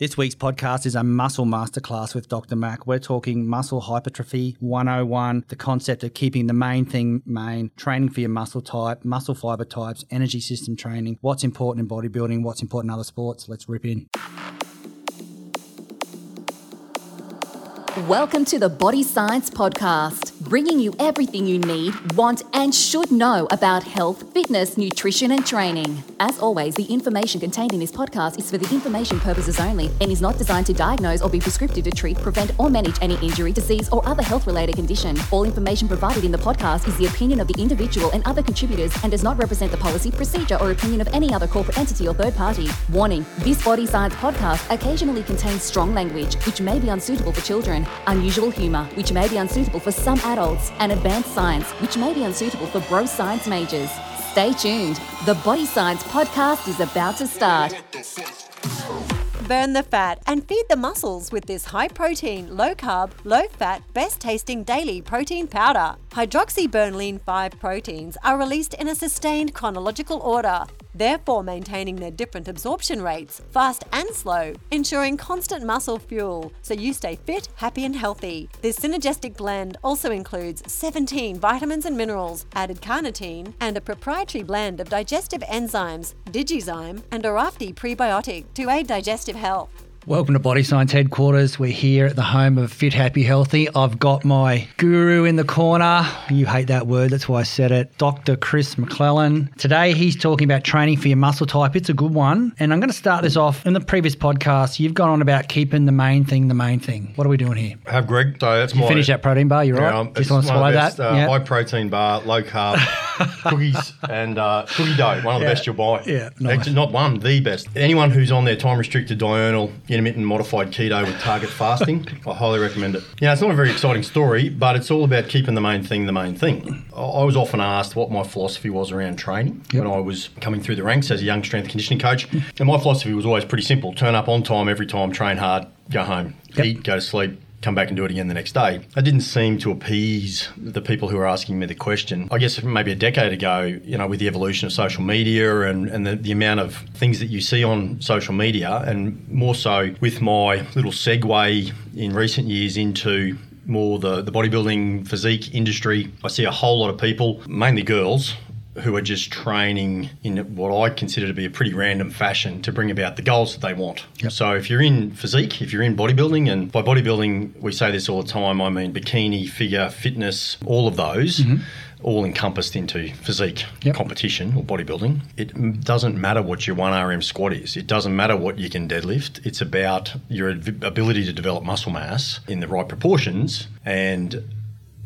This week's podcast is a muscle masterclass with Dr. Mac. We're talking muscle hypertrophy 101, the concept of keeping the main thing main, training for your muscle type, muscle fiber types, energy system training, what's important in bodybuilding, what's important in other sports. Let's rip in. Welcome to the Body Science Podcast, bringing you everything you need, want, and should know about health, fitness, nutrition, and training. As always, the information contained in this podcast is for the information purposes only and is not designed to diagnose or be prescriptive to treat, prevent, or manage any injury, disease, or other health related condition. All information provided in the podcast is the opinion of the individual and other contributors and does not represent the policy, procedure, or opinion of any other corporate entity or third party. Warning this Body Science Podcast occasionally contains strong language, which may be unsuitable for children unusual humour, which may be unsuitable for some and advanced science, which may be unsuitable for bro science majors. Stay tuned. The Body Science Podcast is about to start. Burn the fat and feed the muscles with this high protein, low carb, low fat, best tasting daily protein powder. Hydroxyburn Lean 5 proteins are released in a sustained chronological order, therefore maintaining their different absorption rates, fast and slow, ensuring constant muscle fuel so you stay fit, happy, and healthy. This synergistic blend also includes 17 vitamins and minerals, added carnitine, and a proprietary blend of digestive enzymes, DigeZyme, and Orafti prebiotic to aid digestive health. Welcome to Body Science Headquarters. We're here at the home of Fit Happy Healthy. I've got my guru in the corner. You hate that word, that's why I said it. Dr. Chris McLellan. Today he's talking about training for your muscle type. It's a good one. And I'm going to start this off. In the previous podcast, you've gone on about keeping the main thing the main thing. What are we doing here? Have Greg. So that's You my finish that protein bar, you're Yeah, right. um, Just want to swallow best, that. Uh, yeah. High protein bar, low carb, cookies, and uh, cookie dough. One of the Yeah. best you'll buy. Yeah, nice. Actually, not one, the best. Anyone who's on their time restricted diurnal, intermittent modified keto with target fasting, I highly recommend it. Yeah, it's not a very exciting story, but it's all about keeping the main thing the main thing. I was often asked what my philosophy was around training when I was coming through the ranks as a young strength and conditioning coach. And my philosophy was always pretty simple turn up on time every time, train hard, go home, Yep. eat, go to sleep, come back and do it again the next day. That didn't seem to appease the people who were asking me the question. I guess maybe a decade ago, you know, with the evolution of social media and, and the, the amount of things that you see on social media, and more so with my little segue in recent years into more the, the bodybuilding physique industry, I see a whole lot of people, mainly girls, who are just training in what I consider to be a pretty random fashion to bring about the goals that they want. Yep. So if you're in physique, if you're in bodybuilding, and by bodybuilding we say this all the time, I mean bikini, figure, fitness, all of those. Mm-hmm. All encompassed into physique Yep. competition or bodybuilding. It doesn't matter what your 1RM squat is. It doesn't matter what you can deadlift. It's about your ability to develop muscle mass in the right proportions and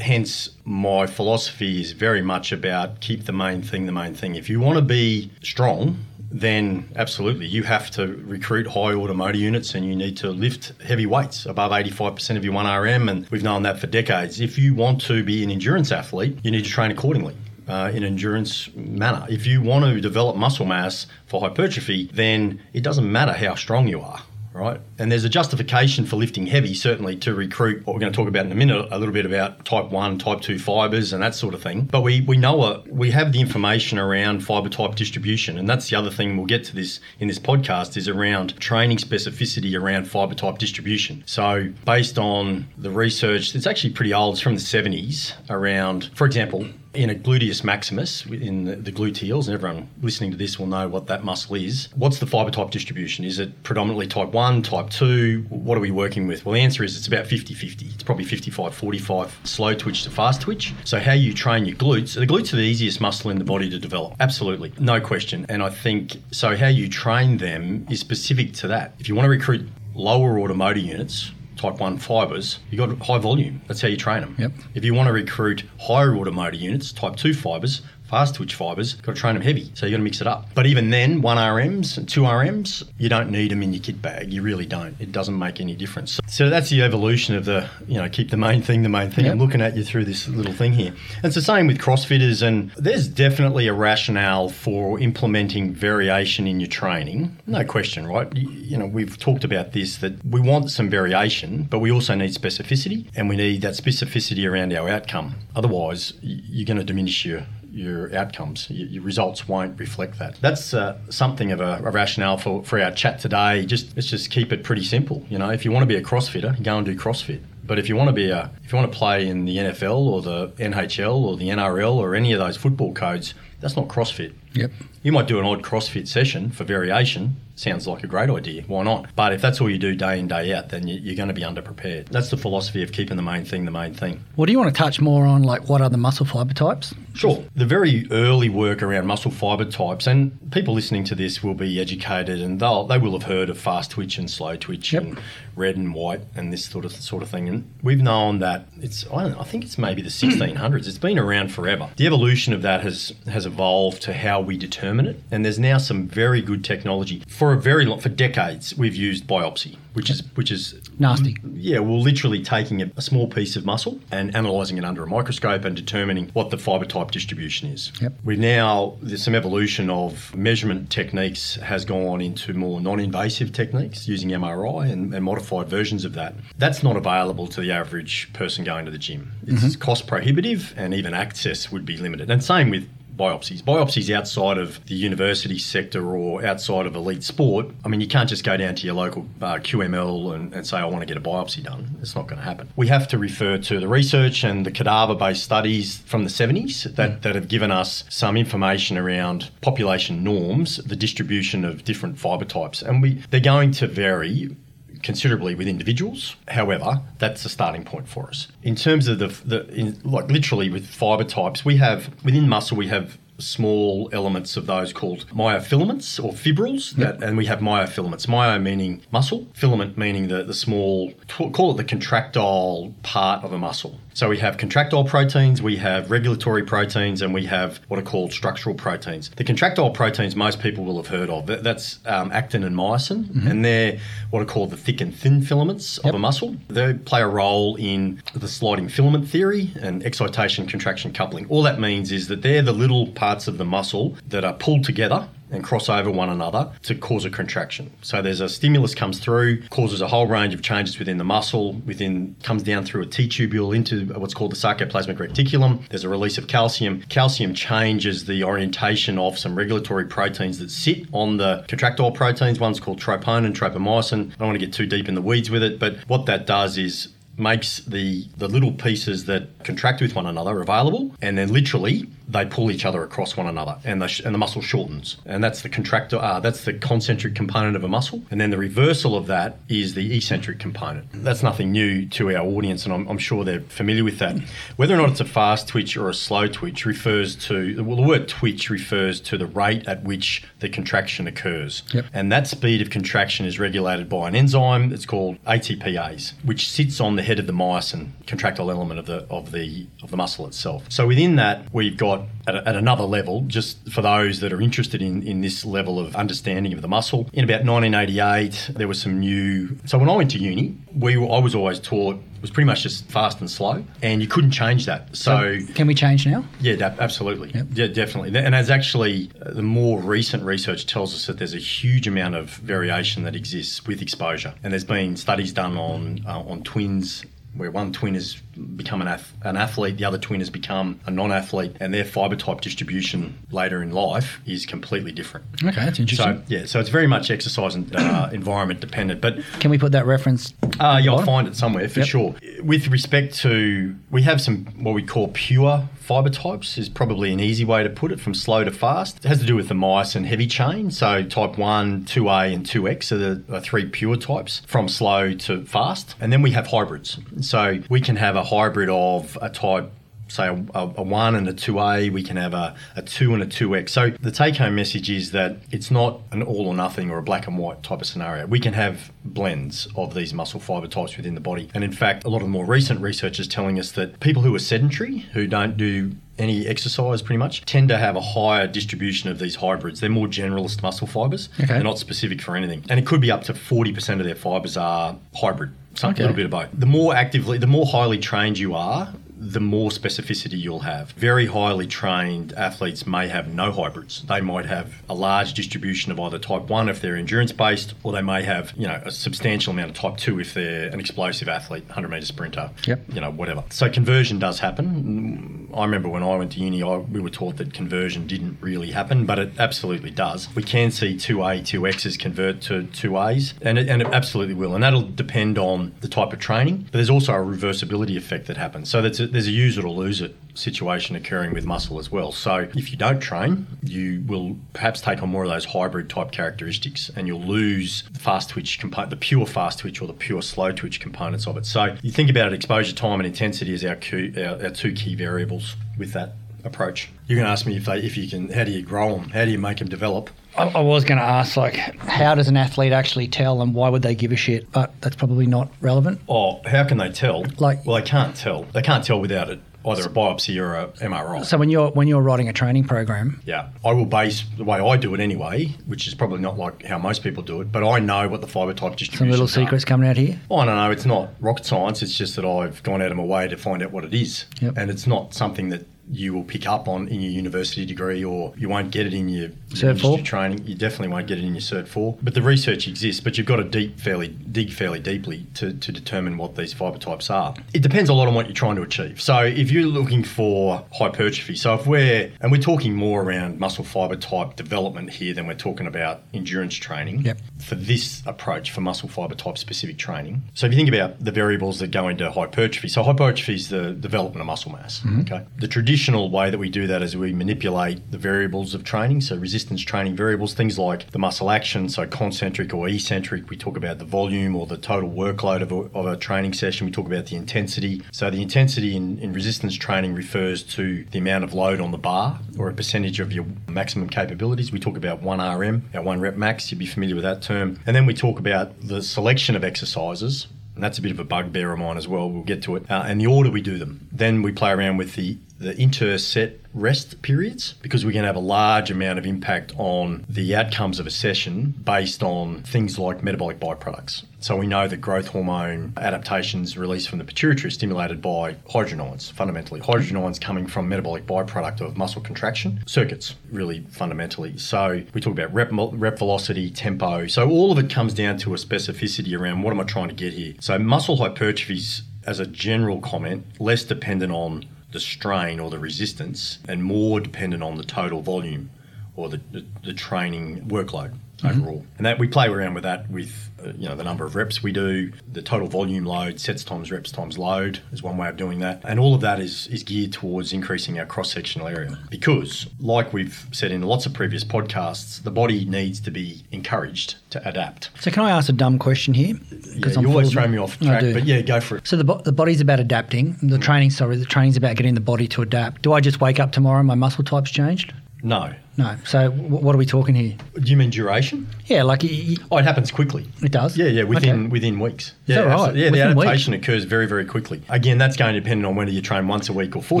hence my philosophy is very much about keep the main thing the main thing. If you want to be strong then absolutely you have to recruit high order motor units and you need to lift heavy weights above 85% of your 1rm and we've known that for decades. If you want to be an endurance athlete you need to train accordingly uh, in endurance manner. If you want to develop muscle mass for hypertrophy, then it doesn't matter how strong you are right? And there's a justification for lifting heavy, certainly to recruit what we're going to talk about in a minute, a little bit about type 1, type 2 fibers and that sort of thing. But we, we know a, we have the information around fiber type distribution. And that's the other thing we'll get to this in this podcast is around training specificity around fiber type distribution. So based on the research, it's actually pretty old, it's from the 70s around, for example, in a gluteus maximus, in the, gluteals, and everyone listening to this will know what that muscle is. What's the fiber type distribution? Is it predominantly type 1, type 2? What are we working with? Well, the answer is it's about 50 50. It's probably 55 45 slow twitch to fast twitch. So, how you train your glutes, the glutes are the easiest muscle in the body to develop. Absolutely, no question. And I think so, how you train them is specific to that. If you want to recruit lower order motor units, type 1 fibers, you've got high volume. That's how you train them. Yep. If you want to recruit higher order motor units, type 2 fibers, fast twitch fibers, got to train them heavy. So you got to mix it up. But even then, 1RMs and 2RMs, you don't need them in your kit bag. You really don't. It doesn't make any difference. So that's the evolution of the, you know, keep the main thing the main thing. Yep. I'm looking at you through this little thing here. And it's the same with CrossFitters, and there's definitely a rationale for implementing variation in your training. No question, right? You know, we've talked about this that we want some variation, but we also need specificity, and we need that specificity around our outcome. Otherwise, you're going to diminish your your outcomes. Your, your results won't reflect that. That's uh, something of a, a, rationale for, for our chat today. Just let's just keep it pretty simple. You know, if you want to be a CrossFitter, go and do CrossFit. But if you want to be a, if you want to play in the NFL or the NHL or the NRL or any of those football codes, that's not CrossFit. Yep. You might do an odd CrossFit session for variation. Sounds like a great idea. Why not? But if that's all you do day in, day out, then you're going to be underprepared. That's the philosophy of keeping the main thing the main thing. Well, do you want to touch more on like what are the muscle fiber types? Sure. The very early work around muscle fiber types, and people listening to this will be educated and they'll they will have heard of fast twitch and slow twitch yep. and red and white and this sort of sort of thing. And we've known that it's I, know, I think it's maybe the 1600s. It's been around forever. The evolution of that has has evolved to how we determine it, and there's now some very good technology. For a very long, for decades, we've used biopsy, which is which is nasty. Yeah, well, literally taking a, a small piece of muscle and analysing it under a microscope and determining what the fibre type distribution is. Yep. We now there's some evolution of measurement techniques has gone into more non-invasive techniques using MRI and, and modified versions of that. That's not available to the average person going to the gym. It's mm-hmm. cost prohibitive and even access would be limited. And same with biopsies. Biopsies outside of the university sector or outside of elite sport, I mean, you can't just go down to your local uh, QML and, and, say, I want to get a biopsy done. It's not going to happen. We have to refer to the research and the cadaver based studies from the 70s that, mm. that have given us some information around population norms, the distribution of different fibre types. And we, they're going to vary considerably with individuals. However, that's a starting point for us. In terms of the, the in, like literally with fiber types, we have within muscle we have small elements of those called myofilaments or fibrils, that, and we have myofilaments. Myo meaning muscle, filament meaning the, the small, call it the contractile part of a muscle. So we have contractile proteins, we have regulatory proteins, and we have what are called structural proteins. The contractile proteins most people will have heard of. That's um, actin and myosin, mm-hmm. and they're what are called the thick and thin filaments yep. of a muscle. They play a role in the sliding filament theory and excitation contraction coupling. All that means is that they're the little parts of the muscle that are pulled together and cross over one another to cause a contraction. So there's a stimulus comes through, causes a whole range of changes within the muscle, within comes down through a T tubule into what's called the sarcoplasmic reticulum. There's a release of calcium. Calcium changes the orientation of some regulatory proteins that sit on the contractile proteins. One's called troponin, and tropomyosin. I don't want to get too deep in the weeds with it, but what that does is makes the the little pieces that contract with one another available and then literally they pull each other across one another and the, sh- and the muscle shortens. And that's the contractor, uh, that's the concentric component of a muscle. And then the reversal of that is the eccentric component. That's nothing new to our audience, and I'm, I'm sure they're familiar with that. Whether or not it's a fast twitch or a slow twitch refers to, well, the word twitch refers to the rate at which the contraction occurs. Yep. And that speed of contraction is regulated by an enzyme that's called ATPase, which sits on the head of the myosin, contractile element of the, of the, of the muscle itself. So within that, we've got at, a, at, another level, just for those that are interested in, in this level of understanding of the muscle. In about 1988, there was some new. So when I went to uni, we I was always taught was pretty much just fast and slow, and you couldn't change that. So, so can we change now? Yeah, absolutely. Yep. Yeah, definitely. And as actually uh, the more recent research tells us that there's a huge amount of variation that exists with exposure, and there's been studies done on uh, on twins where one twin has become an, ath- an athlete, the other twin has become a non athlete, and their fibre type distribution later in life is completely different. Okay, that's interesting. So, yeah, so it's very much exercise and uh, environment dependent. But Can we put that reference? Uh, yeah, I'll find it somewhere for yep. sure. With respect to, we have some what we call pure fibre types, is probably an easy way to put it from slow to fast. It has to do with the myosin heavy chain. So, type 1, 2A, and 2X are the are three pure types from slow to fast. And then we have hybrids. So, we can have a hybrid of a type say a, a, 1 and a 2A, we can have a, a 2 and a 2X. So the take home message is that it's not an all or nothing or a black and white type of scenario. We can have blends of these muscle fiber types within the body. And in fact, a lot of the more recent research is telling us that people who are sedentary, who don't do any exercise pretty much tend to have a higher distribution of these hybrids. They're more generalist muscle fibers. Okay. They're not specific for anything. And it could be up to 40% of their fibers are hybrid. Some, okay. A little bit of both. The more actively, the more highly trained you are, the more specificity you'll have. Very highly trained athletes may have no hybrids. They might have a large distribution of either type 1 if they're endurance based, or they may have, you know, a substantial amount of type 2 if they're an explosive athlete, 100 meter sprinter, yep. you know, whatever. So conversion does happen. I remember when I went to uni, I, we were taught that conversion didn't really happen, but it absolutely does. We can see 2A, 2Xs convert to 2As, and it, and it absolutely will. And that'll depend on the type of training, but there's also a reversibility effect that happens. So there's a, there's a use it or lose it situation occurring with muscle as well. So if you don't train, you will perhaps take on more of those hybrid type characteristics and you'll lose the fast twitch component, the pure fast twitch or the pure slow twitch components of it. So you think about it, exposure time and intensity as our, key, our, our two key variables with that approach. You're going to ask me if they, if you can, how do you grow them? How do you make them develop? I, I was going to ask, like, how does an athlete actually tell, and why would they give a shit? But that's probably not relevant. Oh, how can they tell? Like- well, they can't tell. They can't tell without it either a biopsy or a MRI. So when you're when you're writing a training program, Yeah, I will base the way I do it anyway, which is probably not like how most people do it, but I know what the fiber type distribution. some little secrets coming out here. I don't know. It's not rocket science. It's just that I've gone out of my way to find out what it is, Yep. and it's not something that you will pick up on in your university degree, or you won't get it in your, Cert four? training. You definitely won't get it in your Cert Four. But the research exists. But you've got to deep, fairly dig fairly deeply to, to determine what these fiber types are. It depends a lot on what you're trying to achieve. So if you're looking for hypertrophy, so if we're and we're talking more around muscle fiber type development here than we're talking about endurance training Yep. for this approach for muscle fiber type specific training. So if you think about the variables that go into hypertrophy, so hypertrophy is the development of muscle mass. Okay. The traditional way that we do that is we manipulate the variables of training, so resistance training variables, things like the muscle action, so concentric or eccentric. We talk about the volume or the total workload of a, of a training session. We talk about the intensity. So the intensity in, in resistance training refers to the amount of load on the bar or a percentage of your maximum capabilities. We talk about 1RM, our one rep max. You'd be familiar with that term. And then we talk about the selection of exercises. And that's a bit of a bugbear of mine as well. We'll get to it. Uh, and the order we do them. Then we play around with the, the inter-set rest periods because we can have a large amount of impact on the outcomes of a session based on things like metabolic byproducts. So we know that growth hormone adaptations released from the pituitary are stimulated by hydrogen ions, fundamentally. Hydrogen ions coming from metabolic byproduct of muscle contraction circuits, really fundamentally. So we talk about rep, rep velocity, tempo. So all of it comes down to a specificity around what am I trying to get here. So muscle hypertrophies, as a general comment, less dependent on the strain or the resistance and more dependent on the total volume or the, the, the training workload overall. And that we play around with that with uh, you know the number of reps we do, the total volume load, sets times reps times load is one way of doing that. And all of that is is geared towards increasing our cross sectional area because like we've said in lots of previous podcasts, the body needs to be encouraged to adapt. So can I ask a dumb question here? Yeah, I'm you always throw me off track, but yeah, go for it. So the, bo- the body's about adapting. The training, sorry, the training's about getting the body to adapt. Do I just wake up tomorrow and my muscle type's changed? No. No. So w- what are we talking here? Do you mean duration? Yeah, like y- y- Oh, it happens quickly. it does. Yeah, yeah, within Okay. within weeks. Is yeah, that right? absolutely. Yeah, Within the weeks? adaptation occurs very, very quickly. Again, that's going to depend on whether you train once a week or four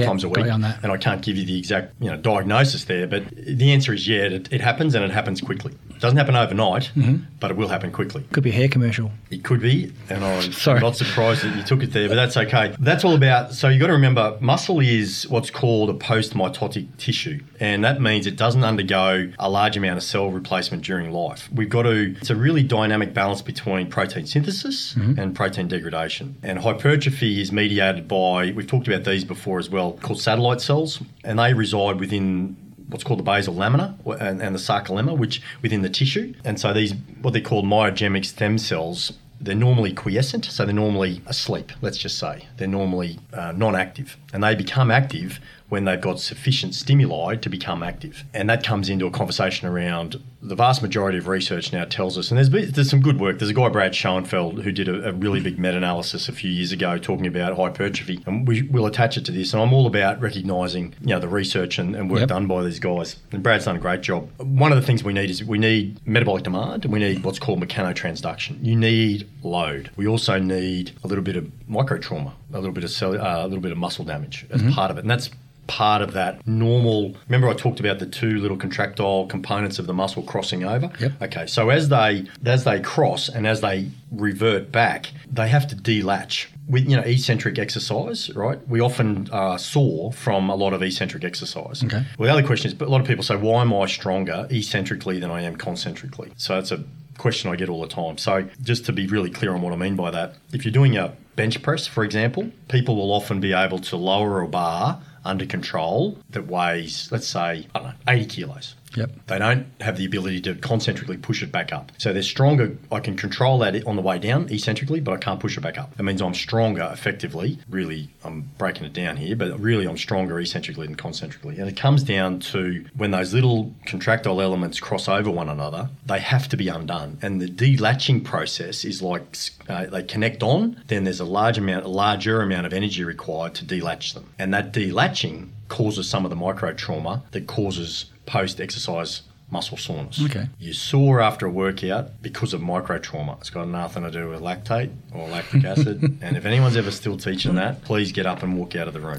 Yeah, times a got week. you on that. And I can't give you the exact you know diagnosis there, but the answer is yeah, it, it happens and it happens quickly. It doesn't happen overnight, Mm-hmm. but it will happen quickly. Could be a hair commercial. It could be, and I'm Sorry. not surprised that you took it there, but that's okay. That's all about. So you've got to remember, muscle is what's called a post-mitotic tissue, and that means it doesn't undergo a large amount of cell replacement during life. We've got to. It's a really dynamic balance between protein synthesis and protein degradation, and hypertrophy is mediated by. We've talked about these before as well, called satellite cells, and they reside within what's called the basal lamina and, and the sarcolemma, which within the tissue. And so these, what they call myogenic stem cells, they're normally quiescent, so they're normally asleep, let's just say. They're normally uh, non active. And they become active when they've got sufficient stimuli to become active. And that comes into a conversation around the vast majority of research now tells us, and there's, there's some good work. There's a guy, Brad Schoenfeld, who did a, a really big meta analysis a few years ago talking about hypertrophy. And we will attach it to this. And I'm all about recognising you know, the research and, and work Yep. done by these guys. And Brad's done a great job. One of the things we need is we need metabolic demand and we need what's called mechanotransduction. You need load. We also need a little bit of micro trauma, a little bit of cell, uh, a little bit of muscle damage as part of it. And that's part of that normal remember I talked about the two little contractile components of the muscle crossing over? Yep. okay so as they as they cross and as they revert back they have to delatch. With you know eccentric exercise right? We often uh, are sore from a lot of eccentric exercise. Okay. well the other question is but a lot of people say why am I stronger eccentrically than I am concentrically? So that's a question I get all the time. So just to be really clear on what I mean by that if you're doing a bench press for example people will often be able to lower a bar under control that weighs, let's say, I don't know, 80 kilos. Yep. They don't have the ability to concentrically push it back up. So they're stronger. I can control that on the way down eccentrically, but I can't push it back up. That means I'm stronger effectively. Really, I'm breaking it down here, but really I'm stronger eccentrically than concentrically. And it comes down to when those little contractile elements cross over one another, they have to be undone. And the delatching process is like uh, they connect on, then there's a large amount, a larger amount of energy required to delatch them. And that delatching causes some of the micro trauma that causes post exercise muscle soreness. Okay. You're sore after a workout because of micro trauma. It's got nothing to do with lactate or lactic acid. and if anyone's ever still teaching that, please get up and walk out of the room.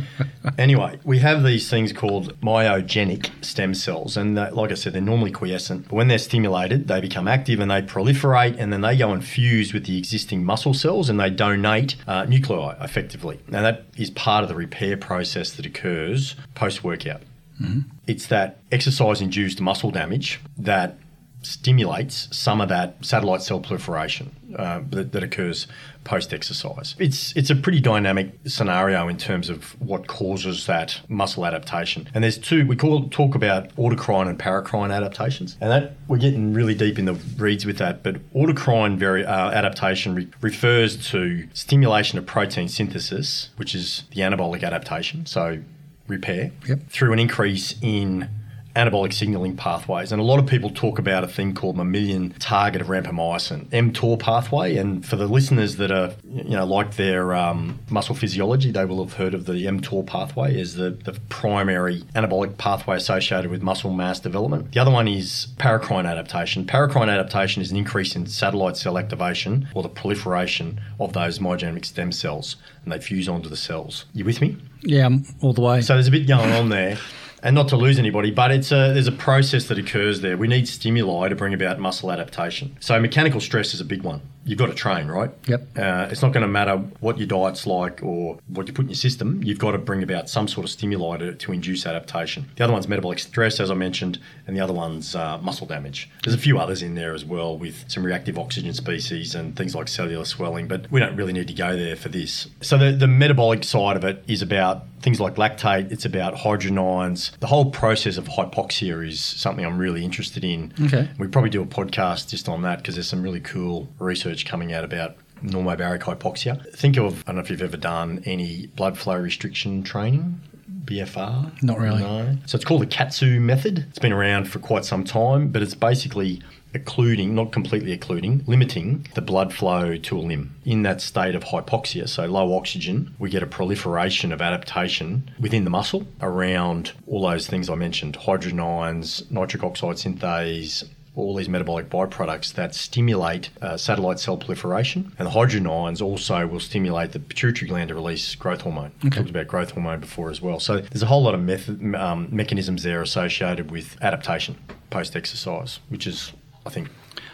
anyway, we have these things called myogenic stem cells, and they, like I said, they're normally quiescent. But when they're stimulated, they become active and they proliferate, and then they go and fuse with the existing muscle cells, and they donate uh, nuclei effectively. Now that is part of the repair process that occurs post workout. Mm-hmm. It's that exercise-induced muscle damage that stimulates some of that satellite cell proliferation uh, that, that, occurs post exercise. It's it's a pretty dynamic scenario in terms of what causes that muscle adaptation. And there's two we call talk about autocrine and paracrine adaptations, and that we're getting really deep in the reads with that. But autocrine very uh, adaptation re- refers to stimulation of protein synthesis, which is the anabolic adaptation. So repair yep. through an increase in anabolic signaling pathways. And a lot of people talk about a thing called mammalian target of rapamycin, mTOR pathway. And for the listeners that are, you know, like their um, muscle physiology, they will have heard of the mTOR pathway as the, the primary anabolic pathway associated with muscle mass development. The other one is paracrine adaptation. Paracrine adaptation is an increase in satellite cell activation or the proliferation of those myogenic stem cells, and they fuse onto the cells. You with me? Yeah, I'm all the way. So there's a bit going on there. and not to lose anybody, but it's a there's a process that occurs there. We need stimuli to bring about muscle adaptation. So mechanical stress is a big one. You've got to train, right? Yep. Uh, it's not going to matter what your diet's like or what you put in your system. You've got to bring about some sort of stimuli to, to induce adaptation. The other one's metabolic stress, as I mentioned, and the other one's uh, muscle damage. There's a few others in there as well with some reactive oxygen species and things like cellular swelling, but we don't really need to go there for this. So the, the metabolic side of it is about things like lactate, it's about hydrogen ions. The whole process of hypoxia is something I'm really interested in. Okay. We probably do a podcast just on that because there's some really cool research coming out about normobaric hypoxia. Think of, I don't know if you've ever done any blood flow restriction training. BFR? Not really. No. So it's called the Kaatsu method. It's been around for quite some time, but it's basically occluding, not completely occluding, limiting the blood flow to a limb. In that state of hypoxia, so low oxygen, we get a proliferation of adaptation within the muscle around all those things I mentioned hydrogen ions, nitric oxide synthase, all these metabolic byproducts that stimulate uh, satellite cell proliferation. And the hydrogen ions also will stimulate the pituitary gland to release growth hormone. Okay. We talked about growth hormone before as well. So there's a whole lot of method, um, mechanisms there associated with adaptation post exercise, which is I think.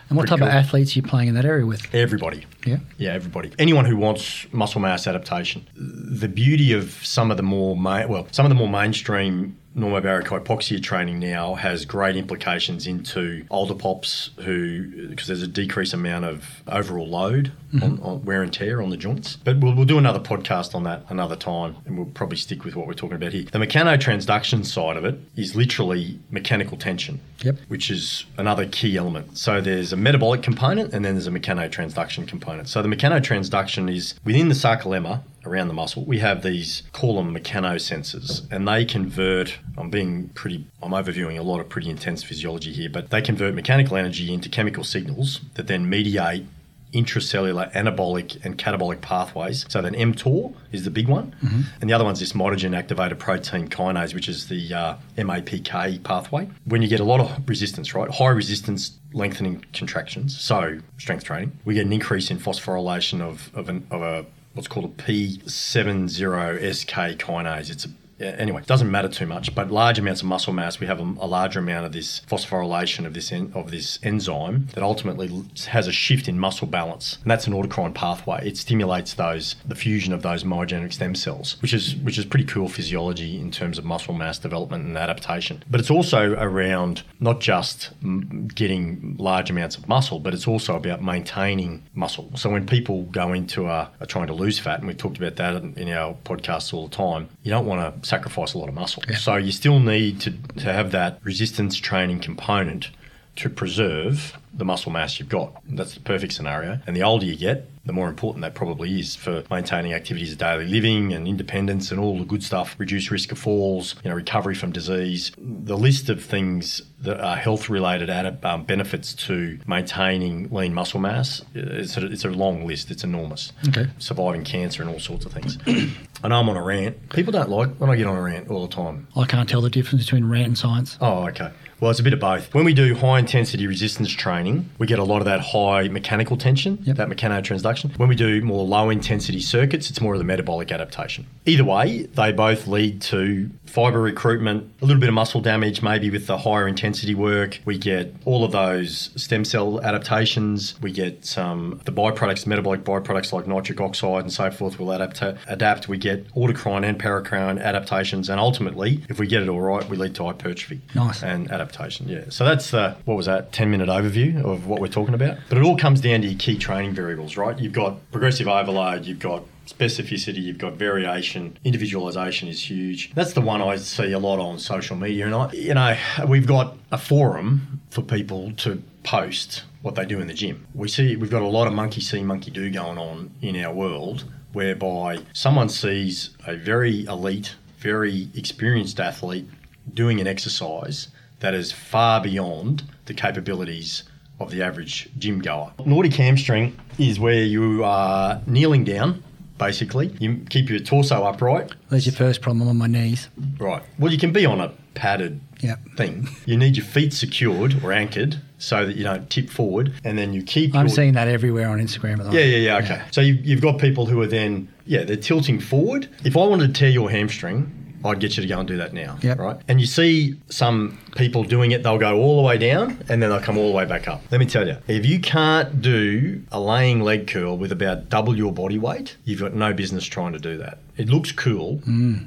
And what type cool. of athletes are you playing in that area with? Everybody. Yeah. Yeah, everybody. Anyone who wants muscle mass adaptation. The beauty of some of the more ma- well, some of the more mainstream normobaric hypoxia training now has great implications into older pops who, because there's a decreased amount of overall load mm-hmm. on, on, wear and tear on the joints. But we'll, we'll do another podcast on that another time, and we'll probably stick with what we're talking about here. The mechanotransduction side of it is literally mechanical tension, yep. which is another key element. So there's a metabolic component, and then there's a mechanotransduction component. So the mechanotransduction is within the sarcolemma around the muscle, we have these, call them mechanosensors, and they convert, I'm being pretty, I'm overviewing a lot of pretty intense physiology here, but they convert mechanical energy into chemical signals that then mediate intracellular anabolic and catabolic pathways. So then mTOR is the big one, mm-hmm. and the other one's this mitogen activated protein kinase, which is the uh, MAPK pathway. When you get a lot of resistance, right, high resistance lengthening contractions, so strength training, we get an increase in phosphorylation of, of, an, of a what's called a P70SK kinase. It's a anyway, it doesn't matter too much. But large amounts of muscle mass, we have a, a larger amount of this phosphorylation of this en- of this enzyme that ultimately has a shift in muscle balance, and that's an autocrine pathway. It stimulates those the fusion of those myogenic stem cells, which is which is pretty cool physiology in terms of muscle mass development and adaptation. But it's also around not just mm, getting large amounts of muscle, but it's also about maintaining muscle. So when people go into a, are trying to lose fat, and we've talked about that in, in our podcasts all the time, you don't want to sacrifice a lot of muscle. So you still need to, to have that resistance training component to preserve the muscle mass you've got. That's the perfect scenario. And the older you get, the more important that probably is for maintaining activities of daily living and independence and all the good stuff, reduce risk of falls, you know, recovery from disease. The list of things that are health related um, benefits to maintaining lean muscle mass, it's a, it's a long list. It's enormous. Okay. Surviving cancer and all sorts of things. I know I'm on a rant. People don't like when I get on a rant all the time. I can't tell the difference between rant and science. Oh, okay. Well, it's a bit of both. When we do high intensity resistance training, we get a lot of that high mechanical tension, Yep. that mechanotransduction. When we do more low intensity circuits, it's more of the metabolic adaptation. Either way, they both lead to fiber recruitment, a little bit of muscle damage, maybe with the higher intensity work. We get all of those stem cell adaptations. We get some the byproducts, metabolic byproducts like nitric oxide and so forth will adapt. adapt. We get autocrine and paracrine adaptations, and ultimately, if we get it all right, we lead to hypertrophy Nice. and adaptation. Yeah. So that's the what was that ten minute overview of what we're talking about. But it all comes down to your key training variables, right? You've got progressive overload. You've got specificity, you've got variation, individualization is huge. That's the one I see a lot on social media. And I, you know, we've got a forum for people to post what they do in the gym. We see we've got a lot of monkey see, monkey do going on in our world whereby someone sees a very elite, very experienced athlete doing an exercise that is far beyond the capabilities of the average gym goer. Nordic hamstring is where you are kneeling down, basically. You keep your torso upright. There's your first problem I'm on my knees. Right. Well, you can be on a padded Yep. thing. You need your feet secured or anchored so that you don't tip forward, and then you keep. I'm your, seeing that everywhere on Instagram at the. Yeah, yeah, yeah. Okay. So you, you've got people who are then, yeah, they're tilting forward. If I wanted to tear your hamstring, I'd get you to go and do that now. Yep. Right. And you see some people doing it, they'll go all the way down and then they'll come all the way back up. Let me tell you, if you can't do a laying leg curl with about double your body weight, you've got no business trying to do that. It looks cool.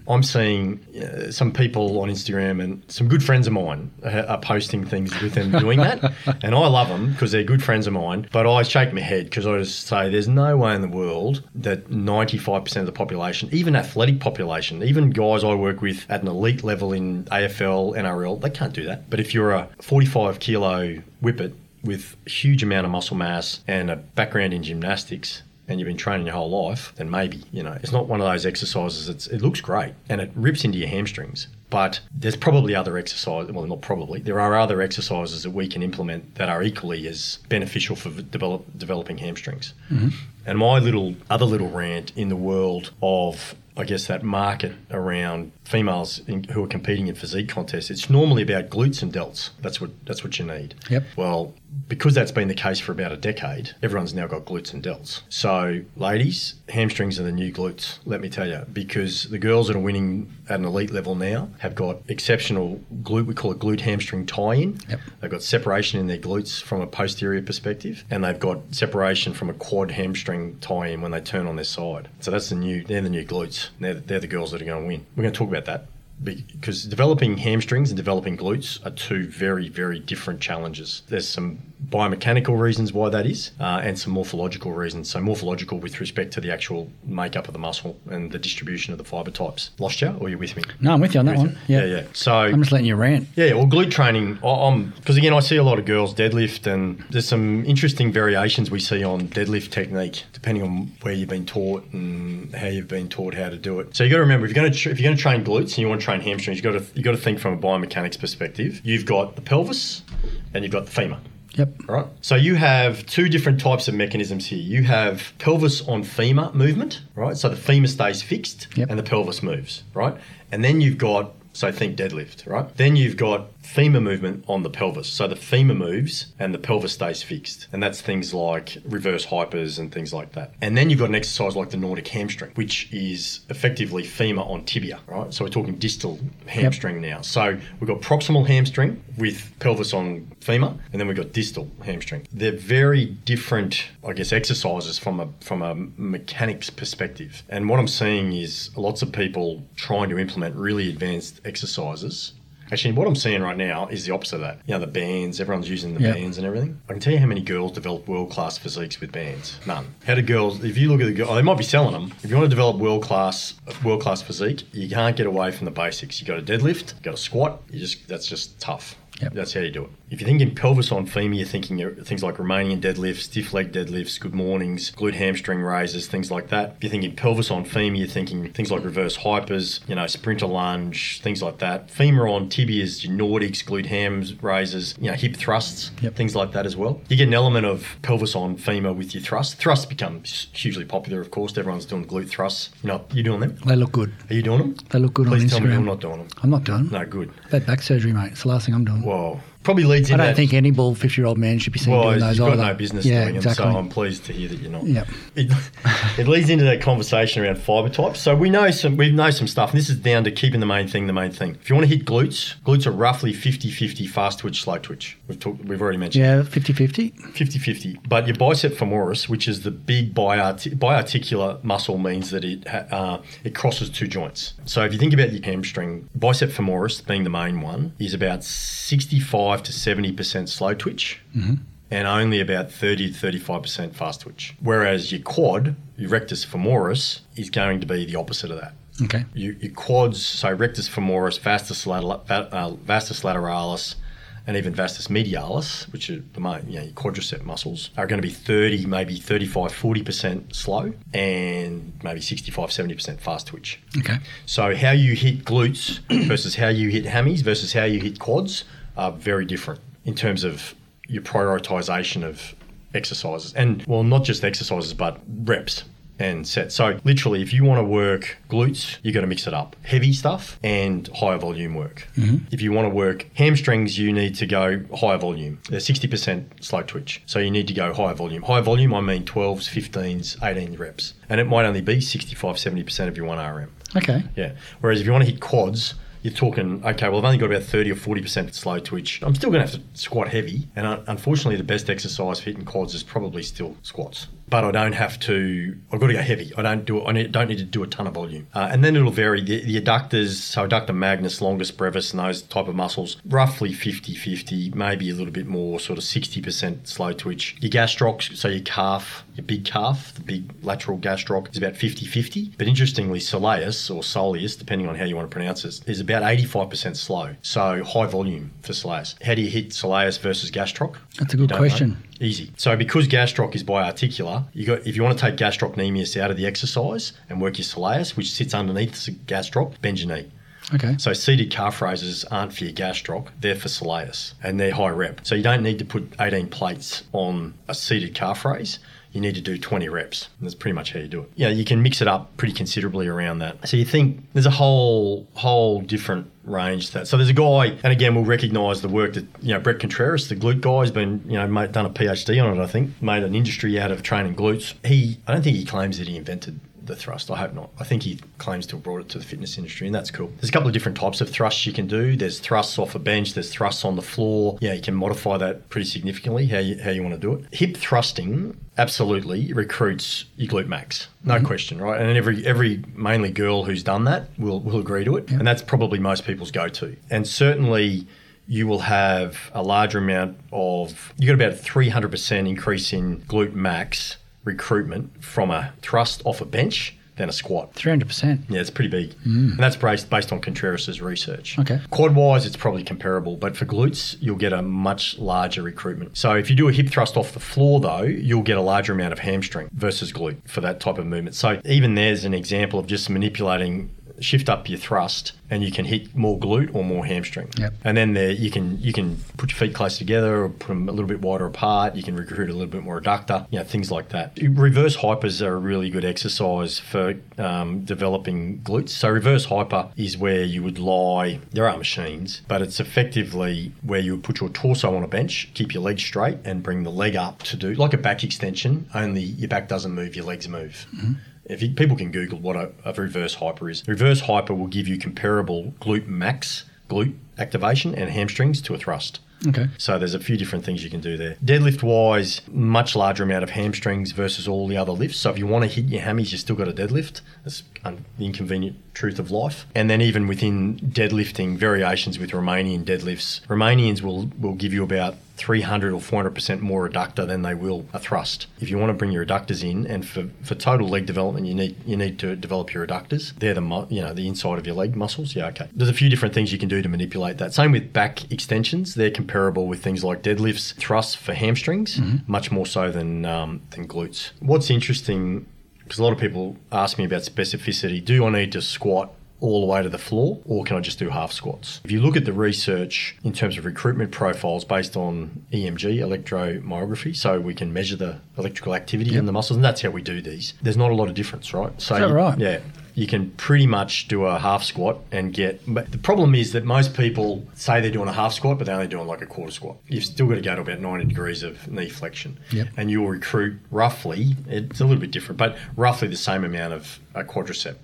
I'm seeing uh, some people on Instagram and some good friends of mine are are posting things with them doing that. And I love them because they're good friends of mine. But I shake my head because I just say there's no way in the world that 95% of the population, even athletic population, even guys I work with at an elite level in AFL, NRL, they can't do that. But if you're a 45 kilo whippet with huge amount of muscle mass and a background in gymnastics, and you've been training your whole life, then maybe, you know, it's not one of those exercises. It's, it looks great and it rips into your hamstrings. But there's probably other exercises, well, not probably, there are other exercises that we can implement that are equally as beneficial for develop, developing hamstrings. Mm-hmm. And my little other little rant in the world of I guess that market around females in, who are competing in physique contests, it's normally about glutes and delts. That's what that's what you need. Yep. Well, because that's been the case for about a decade, everyone's now got glutes and delts. So, ladies, hamstrings are the new glutes. Let me tell you, because the girls that are winning at an elite level now have got exceptional glute. We call it glute hamstring tie-in. Yep. They've got separation in their glutes from a posterior perspective, and they've got separation from a quad hamstring tie-in when they turn on their side. So that's the new. They're the new glutes. They're, they're the girls that are going to win. We're going to talk about that because developing hamstrings and developing glutes are two very, very different challenges. There's some biomechanical reasons why that is, uh, and some morphological reasons. So morphological with respect to the actual makeup of the muscle and the distribution of the fiber types. Lost you, or are you with me? No, I'm with you on that one. Yeah, Yeah. yeah. So I'm just letting you rant. yeah, well, glute training, I'm because again, I see a lot of girls deadlift, and there's some interesting variations we see on deadlift technique depending on where you've been taught and how you've been taught how to do it. So you got to remember if you're going to tr- if you're going to train glutes and you want to train hamstrings, you got to you got to think from a biomechanics perspective. You've got the pelvis and you've got the femur. Yep. Right. So you have two different types of mechanisms here. You have pelvis on femur movement, right? So the femur stays fixed Yep. and the pelvis moves, right? And then you've got so think deadlift, right? Then you've got femur movement on the pelvis. So the femur moves and the pelvis stays fixed. And that's things like reverse hypers and things like that. And then you've got an exercise like the Nordic hamstring, which is effectively femur on tibia, right? So we're talking distal hamstring now. So we've got proximal hamstring with pelvis on femur, and then we've got distal hamstring. They're very different, I guess, exercises from a from a mechanics perspective. And what I'm seeing is lots of people trying to implement really advanced exercises Actually, what I'm seeing right now is the opposite of that. You know, the bands, everyone's using the Yeah. bands and everything. I can tell you how many girls develop world class physiques with bands. None. How do girls, if you look at the girl, oh, they might be selling them. If you want to develop world class world class physique, you can't get away from the basics. You got to deadlift, you got to squat. You just that's just tough. Yep. That's how you do it. If you're thinking pelvis on femur, you're thinking things like Romanian deadlifts, stiff leg deadlifts, good mornings, glute hamstring raises, things like that. If you're thinking pelvis on femur, you're thinking things like reverse hypers, you know, sprinter lunge, things like that. Femur on tibias, your Nordics, glute hams raises, you know, hip thrusts, Yep. things like that as well. You get an element of pelvis on femur with your thrust. Thrusts become hugely popular, of course. Everyone's doing glute thrusts. You know, you doing them? They look good. Are you doing them? They look good Please on Instagram. Please tell me you're not doing them. I'm not doing. them. No, good. I've back surgery, mate. It's the last thing I'm doing. Whoa. Probably leads I don't think any bald 50 year old man should be seen Well, doing those got either. no business yeah, doing exactly. them, so I'm pleased to hear that you're not. Yep. It, it leads into that conversation around fibre types. So we know some we know some stuff, and this is down to keeping the main thing the main thing. If you want to hit glutes, glutes are roughly 50-50 fast twitch, slow twitch. We've talked, we've already mentioned yeah, 50 50. 50-50. But your bicep femoris, which is the big biartic- biarticular muscle, means that it uh, it crosses two joints. So if you think about your hamstring, bicep femoris being the main one is about 65 to 70% slow twitch. And only about 30 to 35% fast twitch. Whereas your quad, your rectus femoris, is going to be the opposite of that. Okay. Your, your quads, so rectus femoris, vastus, lateral, uh, vastus lateralis, and even vastus medialis, which are the main, you know, your quadricep muscles, are going to be 30, maybe 35, 40% slow, and maybe 65, 70% fast twitch. Okay. So how you hit glutes versus how you hit hammies versus how you hit quads are very different in terms of your prioritization of exercises. And well, not just exercises, but reps and sets. So literally, if you want to work glutes, you're going to mix it up. Heavy stuff and higher volume work. Mm-hmm. If you want to work hamstrings, you need to go higher volume. They're 60% slow twitch. So you need to go higher volume. High volume, I mean 12s, 15s, 18 reps. And it might only be 65, 70% of your 1RM. Okay. Yeah. Whereas if you want to hit quads, you're talking, okay, well, I've only got about 30 or 40% slow twitch. I'm still going to have to squat heavy. And unfortunately, the best exercise for hitting quads is probably still squats. But I don't have to, I've got to go heavy. I don't do I need, don't need to do a ton of volume. Uh, and then it'll vary. The, the adductors, so adductor magnus, longus brevis, and those type of muscles, roughly 50 50, maybe a little bit more, sort of 60% slow twitch. Your gastrocs, so your calf, your big calf, the big lateral gastroc, is about 50 50. But interestingly, soleus or soleus, depending on how you want to pronounce it, is about 85% slow. So high volume for soleus. How do you hit soleus versus gastroc? That's a good question. know? Easy. So because gastroc is biarticular, you got if you want to take gastrocnemius out of the exercise and work your soleus, which sits underneath the gastroc, bend your knee. Okay. So seated calf raises aren't for your gastroc, they're for soleus, and they're high rep. So you don't need to put 18 plates on a seated calf raise. You need to do 20 reps. And that's pretty much how you do it. Yeah, you can mix it up pretty considerably around that. So you think there's a whole whole different range to that. So there's a guy, and again, we'll recognise the work that you know Bret Contreras, the glute guy, has been you know made, done a PhD on it. I think made an industry out of training glutes. He, I don't think he claims that he invented the thrust. I hope not. I think he claims to have brought it to the fitness industry, and that's cool. There's a couple of different types of thrusts you can do. There's thrusts off a bench. There's thrusts on the floor. Yeah, you can modify that pretty significantly how you how you want to do it. Hip thrusting absolutely recruits your glute max, no mm-hmm. question, right? And every every mainly girl who's done that will will agree to it, and that's probably most people's go to. And certainly you will have a larger amount of you got about a 300% increase in glute max recruitment from a thrust off a bench than a squat. 300%. Yeah, it's pretty big. And that's based, based on Contreras' research. Okay. Quad wise, it's probably comparable, but for glutes, you'll get a much larger recruitment. So if you do a hip thrust off the floor, though, you'll get a larger amount of hamstring versus glute for that type of movement. So even there's an example of just manipulating shift up your thrust, and you can hit more glute or more hamstring. Yep. And then there you can you can put your feet close together or put them a little bit wider apart. You can recruit a little bit more adductor, you know, things like that. Reverse hypers are a really good exercise for um, developing glutes. So reverse hyper is where you would lie. There are machines, but it's effectively where you would put your torso on a bench, keep your legs straight, and bring the leg up to do like a back extension. Only your back doesn't move, your legs move. If you, people can Google what a, a reverse hyper is, reverse hyper will give you comparable glute max, glute activation, and hamstrings to a thrust. Okay. So there's a few different things you can do there. Deadlift wise, much larger amount of hamstrings versus all the other lifts. So if you want to hit your hammies, you still got a deadlift. That's un- the inconvenient truth of life. And then even within deadlifting, variations with Romanian deadlifts, Romanians will will give you about 300 or 400% more adductor than they will a thrust. If you want to bring your adductors in, and for, for total leg development, you need you need to develop your adductors. They're the mu- you know the inside of your leg muscles. Yeah, okay. There's a few different things you can do to manipulate that. Same with back extensions. They're comparable with things like deadlifts, thrusts for hamstrings, much more so than um, than glutes. What's interesting because a lot of people ask me about specificity. Do I need to squat all the way to the floor, or can I just do half squats? If you look at the research in terms of recruitment profiles based on EMG, electromyography, so we can measure the electrical activity in the muscles, and that's how we do these. There's not a lot of difference, right? So Is that right? Yeah. You can pretty much do a half squat and get. But the problem is that most people say they're doing a half squat, but they're only doing like a quarter squat. You've still got to go to about 90 degrees of knee flexion. Yep. And you'll recruit roughly, it's a little bit different, but roughly the same amount of a quadricep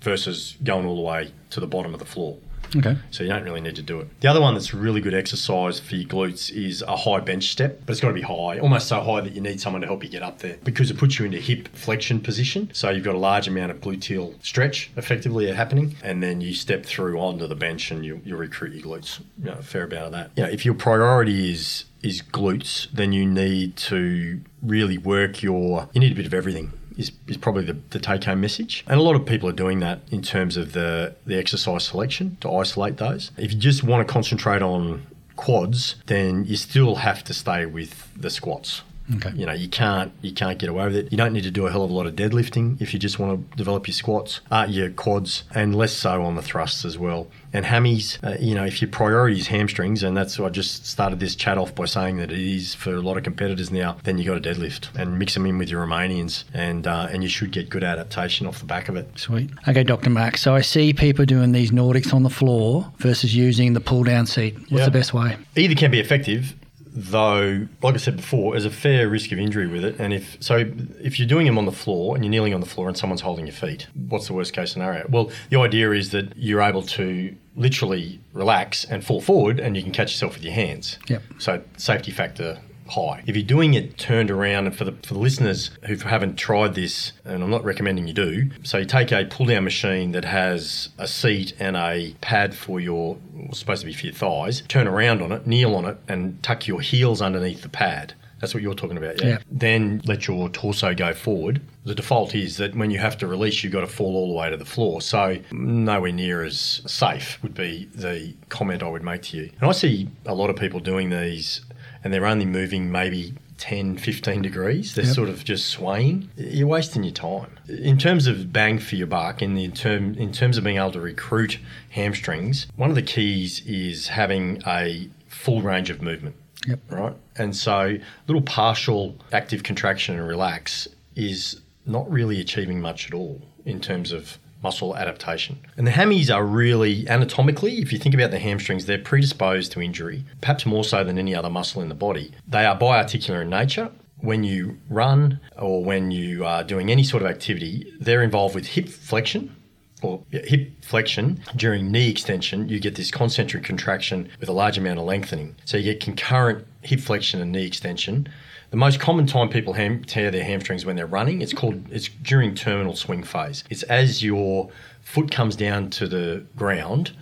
versus going all the way to the bottom of the floor. Okay. So you don't really need to do it. The other one that's really good exercise for your glutes is a high bench step, but it's got to be high, almost so high that you need someone to help you get up there because it puts you into hip flexion position. So you've got a large amount of gluteal stretch effectively happening, and then you step through onto the bench and you, you recruit your glutes. You know, a fair amount of that. You know, if your priority is is glutes, then you need to really work your. You need a bit of everything is, is probably the, the take home message. And a lot of people are doing that in terms of the, the exercise selection to isolate those. If you just want to concentrate on quads, then you still have to stay with the squats. Okay. You know, you can't you can't get away with it. You don't need to do a hell of a lot of deadlifting if you just want to develop your squats, uh, your quads, and less so on the thrusts as well. And hammies, uh, you know, if your priority is hamstrings, and that's why I just started this chat off by saying that it is for a lot of competitors now, then you got to deadlift and mix them in with your Romanians, and uh, and you should get good adaptation off the back of it. Sweet. Okay, Dr. Max. So I see people doing these Nordics on the floor versus using the pull down seat. What's Yeah. the best way? Either can be effective, though, like I said before, there's a fair risk of injury with it. And if so, if you're doing them on the floor and you're kneeling on the floor and someone's holding your feet, what's the worst case scenario? Well, the idea is that you're able to literally relax and fall forward, and you can catch yourself with your hands. Yep. So safety factor high. If you're doing it turned around, and for the for the listeners who haven't tried this, and I'm not recommending you do, so you take a pull down machine that has a seat and a pad for your well, supposed to be for your thighs. Turn around on it, kneel on it, and tuck your heels underneath the pad. That's what you're talking about, yeah. Yeah. Then let your torso go forward. The default is that when you have to release, you've got to fall all the way to the floor. So nowhere near as safe would be the comment I would make to you. And I see a lot of people doing these and they're only moving maybe 10, 15 degrees. They're Yep. sort of just swaying. You're wasting your time. In terms of bang for your buck, in the term in terms of being able to recruit hamstrings, one of the keys is having a full range of movement. Yep. Right. And so little partial active contraction and relax is not really achieving much at all in terms of muscle adaptation. And the hammies are really anatomically, if you think about the hamstrings, they're predisposed to injury, perhaps more so than any other muscle in the body. They are biarticular in nature. When you run or when you are doing any sort of activity, they're involved with hip flexion or hip flexion during knee extension, you get this concentric contraction with a large amount of lengthening. So you get concurrent hip flexion and knee extension. The most common time people ham- tear their hamstrings when they're running, it's called it's during terminal swing phase. It's as your foot comes down to the ground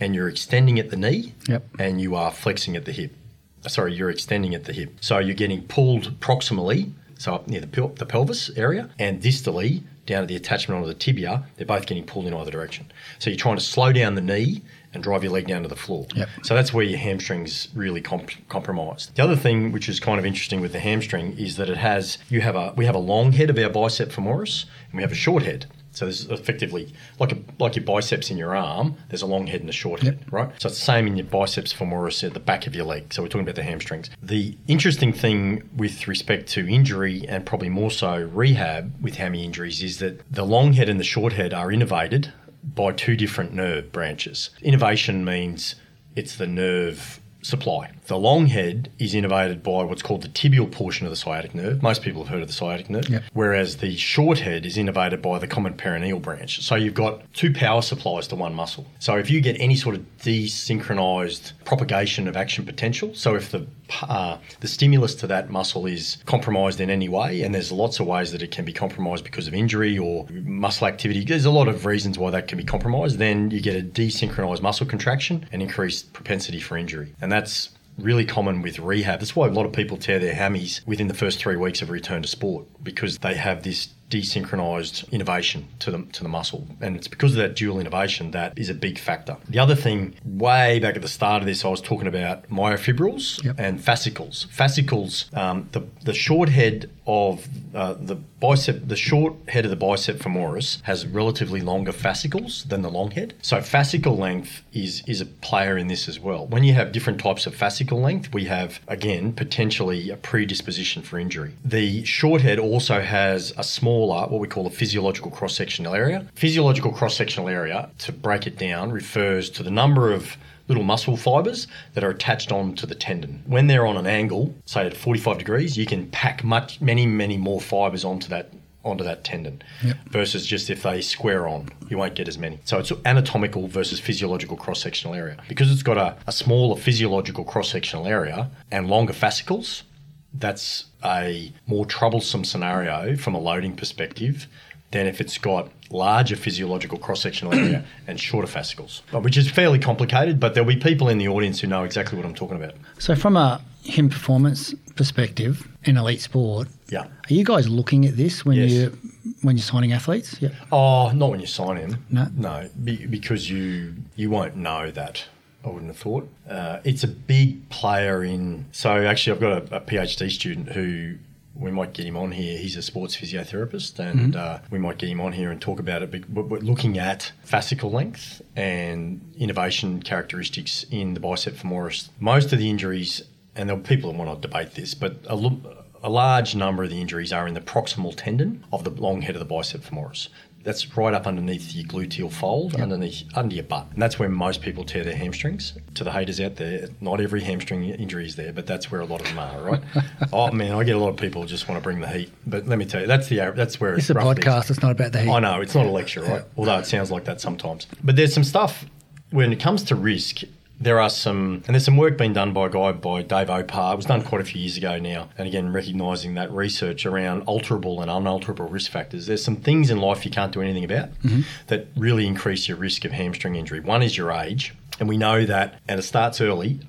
and you're extending at the knee Yep. and you are flexing at the hip. Sorry, you're extending at the hip. So you're getting pulled proximally, so up near the, pel- the pelvis area, and distally down at the attachment onto the tibia. They're both getting pulled in either direction. So you're trying to slow down the knee and drive your leg down to the floor. Yep. So that's where your hamstring's really comp- compromised. The other thing, which is kind of interesting with the hamstring, is that it has you have a we have a long head of our bicep femoris and we have a short head. So there's effectively like a, like your biceps in your arm. There's a long head and a short head, right? So it's the same in your biceps femoris at the back of your leg. So we're talking about the hamstrings. The interesting thing with respect to injury and probably more so rehab with hammy injuries is that the long head and the short head are innervated by two different nerve branches. Innervation means it's the nerve supply. The long head is innervated by what's called the tibial portion of the sciatic nerve. Most people have heard of the sciatic nerve. Yep. Whereas the short head is innervated by the common peroneal branch. So you've got two power supplies to one muscle. So if you get any sort of desynchronized propagation of action potential, so if the uh, the stimulus to that muscle is compromised in any way, and there's lots of ways that it can be compromised because of injury or muscle activity. There's a lot of reasons why that can be compromised. Then you get a desynchronized muscle contraction and increased propensity for injury, and that's really common with rehab. That's why a lot of people tear their hammies within the first three weeks of return to sport because they have this desynchronized innervation to the to the muscle, and it's because of that dual innervation that is a big factor. The other thing, way back at the start of this, I was talking about myofibrils Yep. and fascicles. Fascicles, um, the the short head of uh, the bicep, the short head of the bicep femoris has relatively longer fascicles than the long head. So fascicle length is is a player in this as well. When you have different types of fascicle length, we have again potentially a predisposition for injury. The short head also has a smaller, what we call a physiological cross sectional area. Physiological cross sectional area, to break it down, refers to the number of little muscle fibers that are attached onto the tendon. When they're on an angle, say at 45 degrees, you can pack much many many more fibers onto that onto that tendon versus just if they square on you won't get as many. So it's anatomical versus physiological cross-sectional area. Because it's got a, a smaller physiological cross-sectional area and longer fascicles that's a more troublesome scenario from a loading perspective than if it's got larger physiological cross-sectional area and shorter fascicles, which is fairly complicated. But there'll be people in the audience who know exactly what I'm talking about. So, from a him performance perspective in elite sport, Yeah. are you guys looking at this when Yes. you when you're signing athletes? Yeah. Oh, not when you sign him. No? no, be, because you you won't know that. I wouldn't have thought. Uh, it's a big player in. So actually, I've got a, a PhD student who we might get him on here. He's a sports physiotherapist, and uh, we might get him on here and talk about it. But we're looking at fascicle length and innervation characteristics in the bicep femoris. Most of the injuries, and there are people that want to debate this, but a, a large number of the injuries are in the proximal tendon of the long head of the bicep femoris. That's right up underneath your gluteal fold, underneath under your butt, and that's where most people tear their hamstrings. To the haters out there, not every hamstring injury is there, but that's where a lot of them are. Right? oh man, I get a lot of people just want to bring the heat, but let me tell you, that's the that's where It's a rough is. podcast. It's not about the heat. I know it's not a lecture, right? Although it sounds like that sometimes. But there's some stuff when it comes to risk. There are some, and there's some work being done by a guy by Dave Opar. It was done quite a few years ago now, and again recognising that research around alterable and unalterable risk factors. There's some things in life you can't do anything about mm-hmm. that really increase your risk of hamstring injury. One is your age, and we know that, and it starts early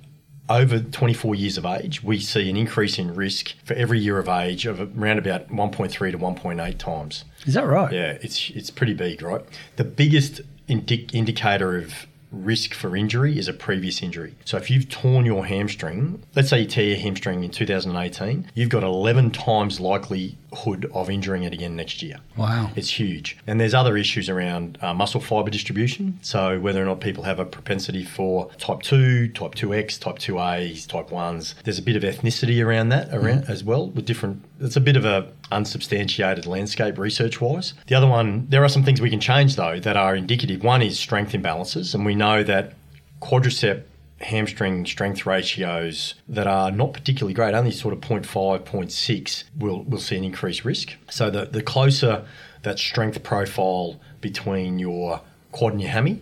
over 24 years of age, we see an increase in risk for every year of age of around about 1.3 to 1.8 times. Is that right? Yeah, it's it's pretty big, right? The biggest indi- indicator of risk for injury is a previous injury. So if you've torn your hamstring, let's say you tear your hamstring in 2018, you've got 11 times likelihood of injuring it again next year. Wow. It's huge. And there's other issues around uh, muscle fiber distribution. So whether or not people have a propensity for type 2, type 2X, type 2As, type 1s. There's a bit of ethnicity around that around as well with different it's a bit of a unsubstantiated landscape research wise. The other one, there are some things we can change though that are indicative. One is strength imbalances and we know that quadricep hamstring strength ratios that are not particularly great, only sort of 0.5, 0.6, we'll, we'll see an increased risk. So the, the closer that strength profile between your quad and your hammy,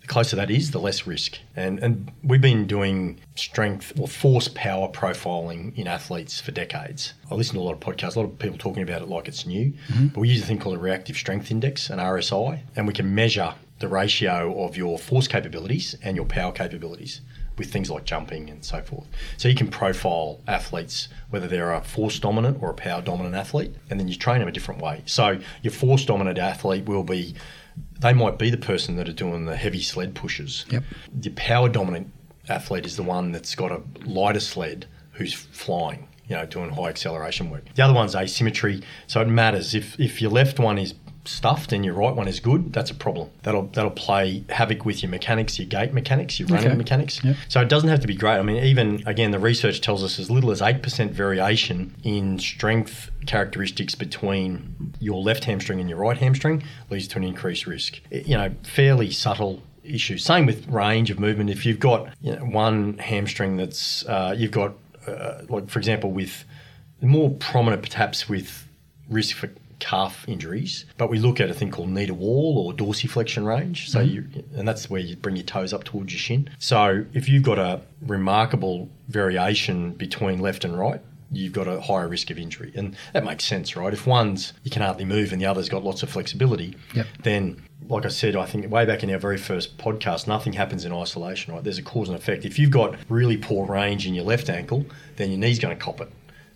the closer that is, the less risk. And and we've been doing strength or force power profiling in athletes for decades. I listen to a lot of podcasts, a lot of people talking about it like it's new. Mm-hmm. But we use a thing called a reactive strength index, an RSI, and we can measure the ratio of your force capabilities and your power capabilities with things like jumping and so forth. So you can profile athletes whether they're a force dominant or a power dominant athlete, and then you train them a different way. So your force dominant athlete will be, they might be the person that are doing the heavy sled pushes. Yep. The power dominant athlete is the one that's got a lighter sled who's flying. You know, doing high acceleration work. The other one's asymmetry, so it matters. If if your left one is stuffed and your right one is good, that's a problem. That'll that'll play havoc with your mechanics, your gait mechanics, your running Okay. mechanics. Yep. So it doesn't have to be great. I mean, even again, the research tells us as little as eight percent variation in strength characteristics between your left hamstring and your right hamstring leads to an increased risk. You know, fairly subtle issue. Same with range of movement. If you've got you know, one hamstring that's uh, you've got uh, like for example with more prominent perhaps with risk for calf injuries, but we look at a thing called knee to wall or dorsiflexion range. So mm-hmm. you, and that's where you bring your toes up towards your shin. So if you've got a remarkable variation between left and right, you've got a higher risk of injury, and that makes sense, right? If one's you can hardly move and the other's got lots of flexibility, Yep. then like I said, I think way back in our very first podcast, nothing happens in isolation, right? There's a cause and effect. If you've got really poor range in your left ankle, then your knee's going to cop it.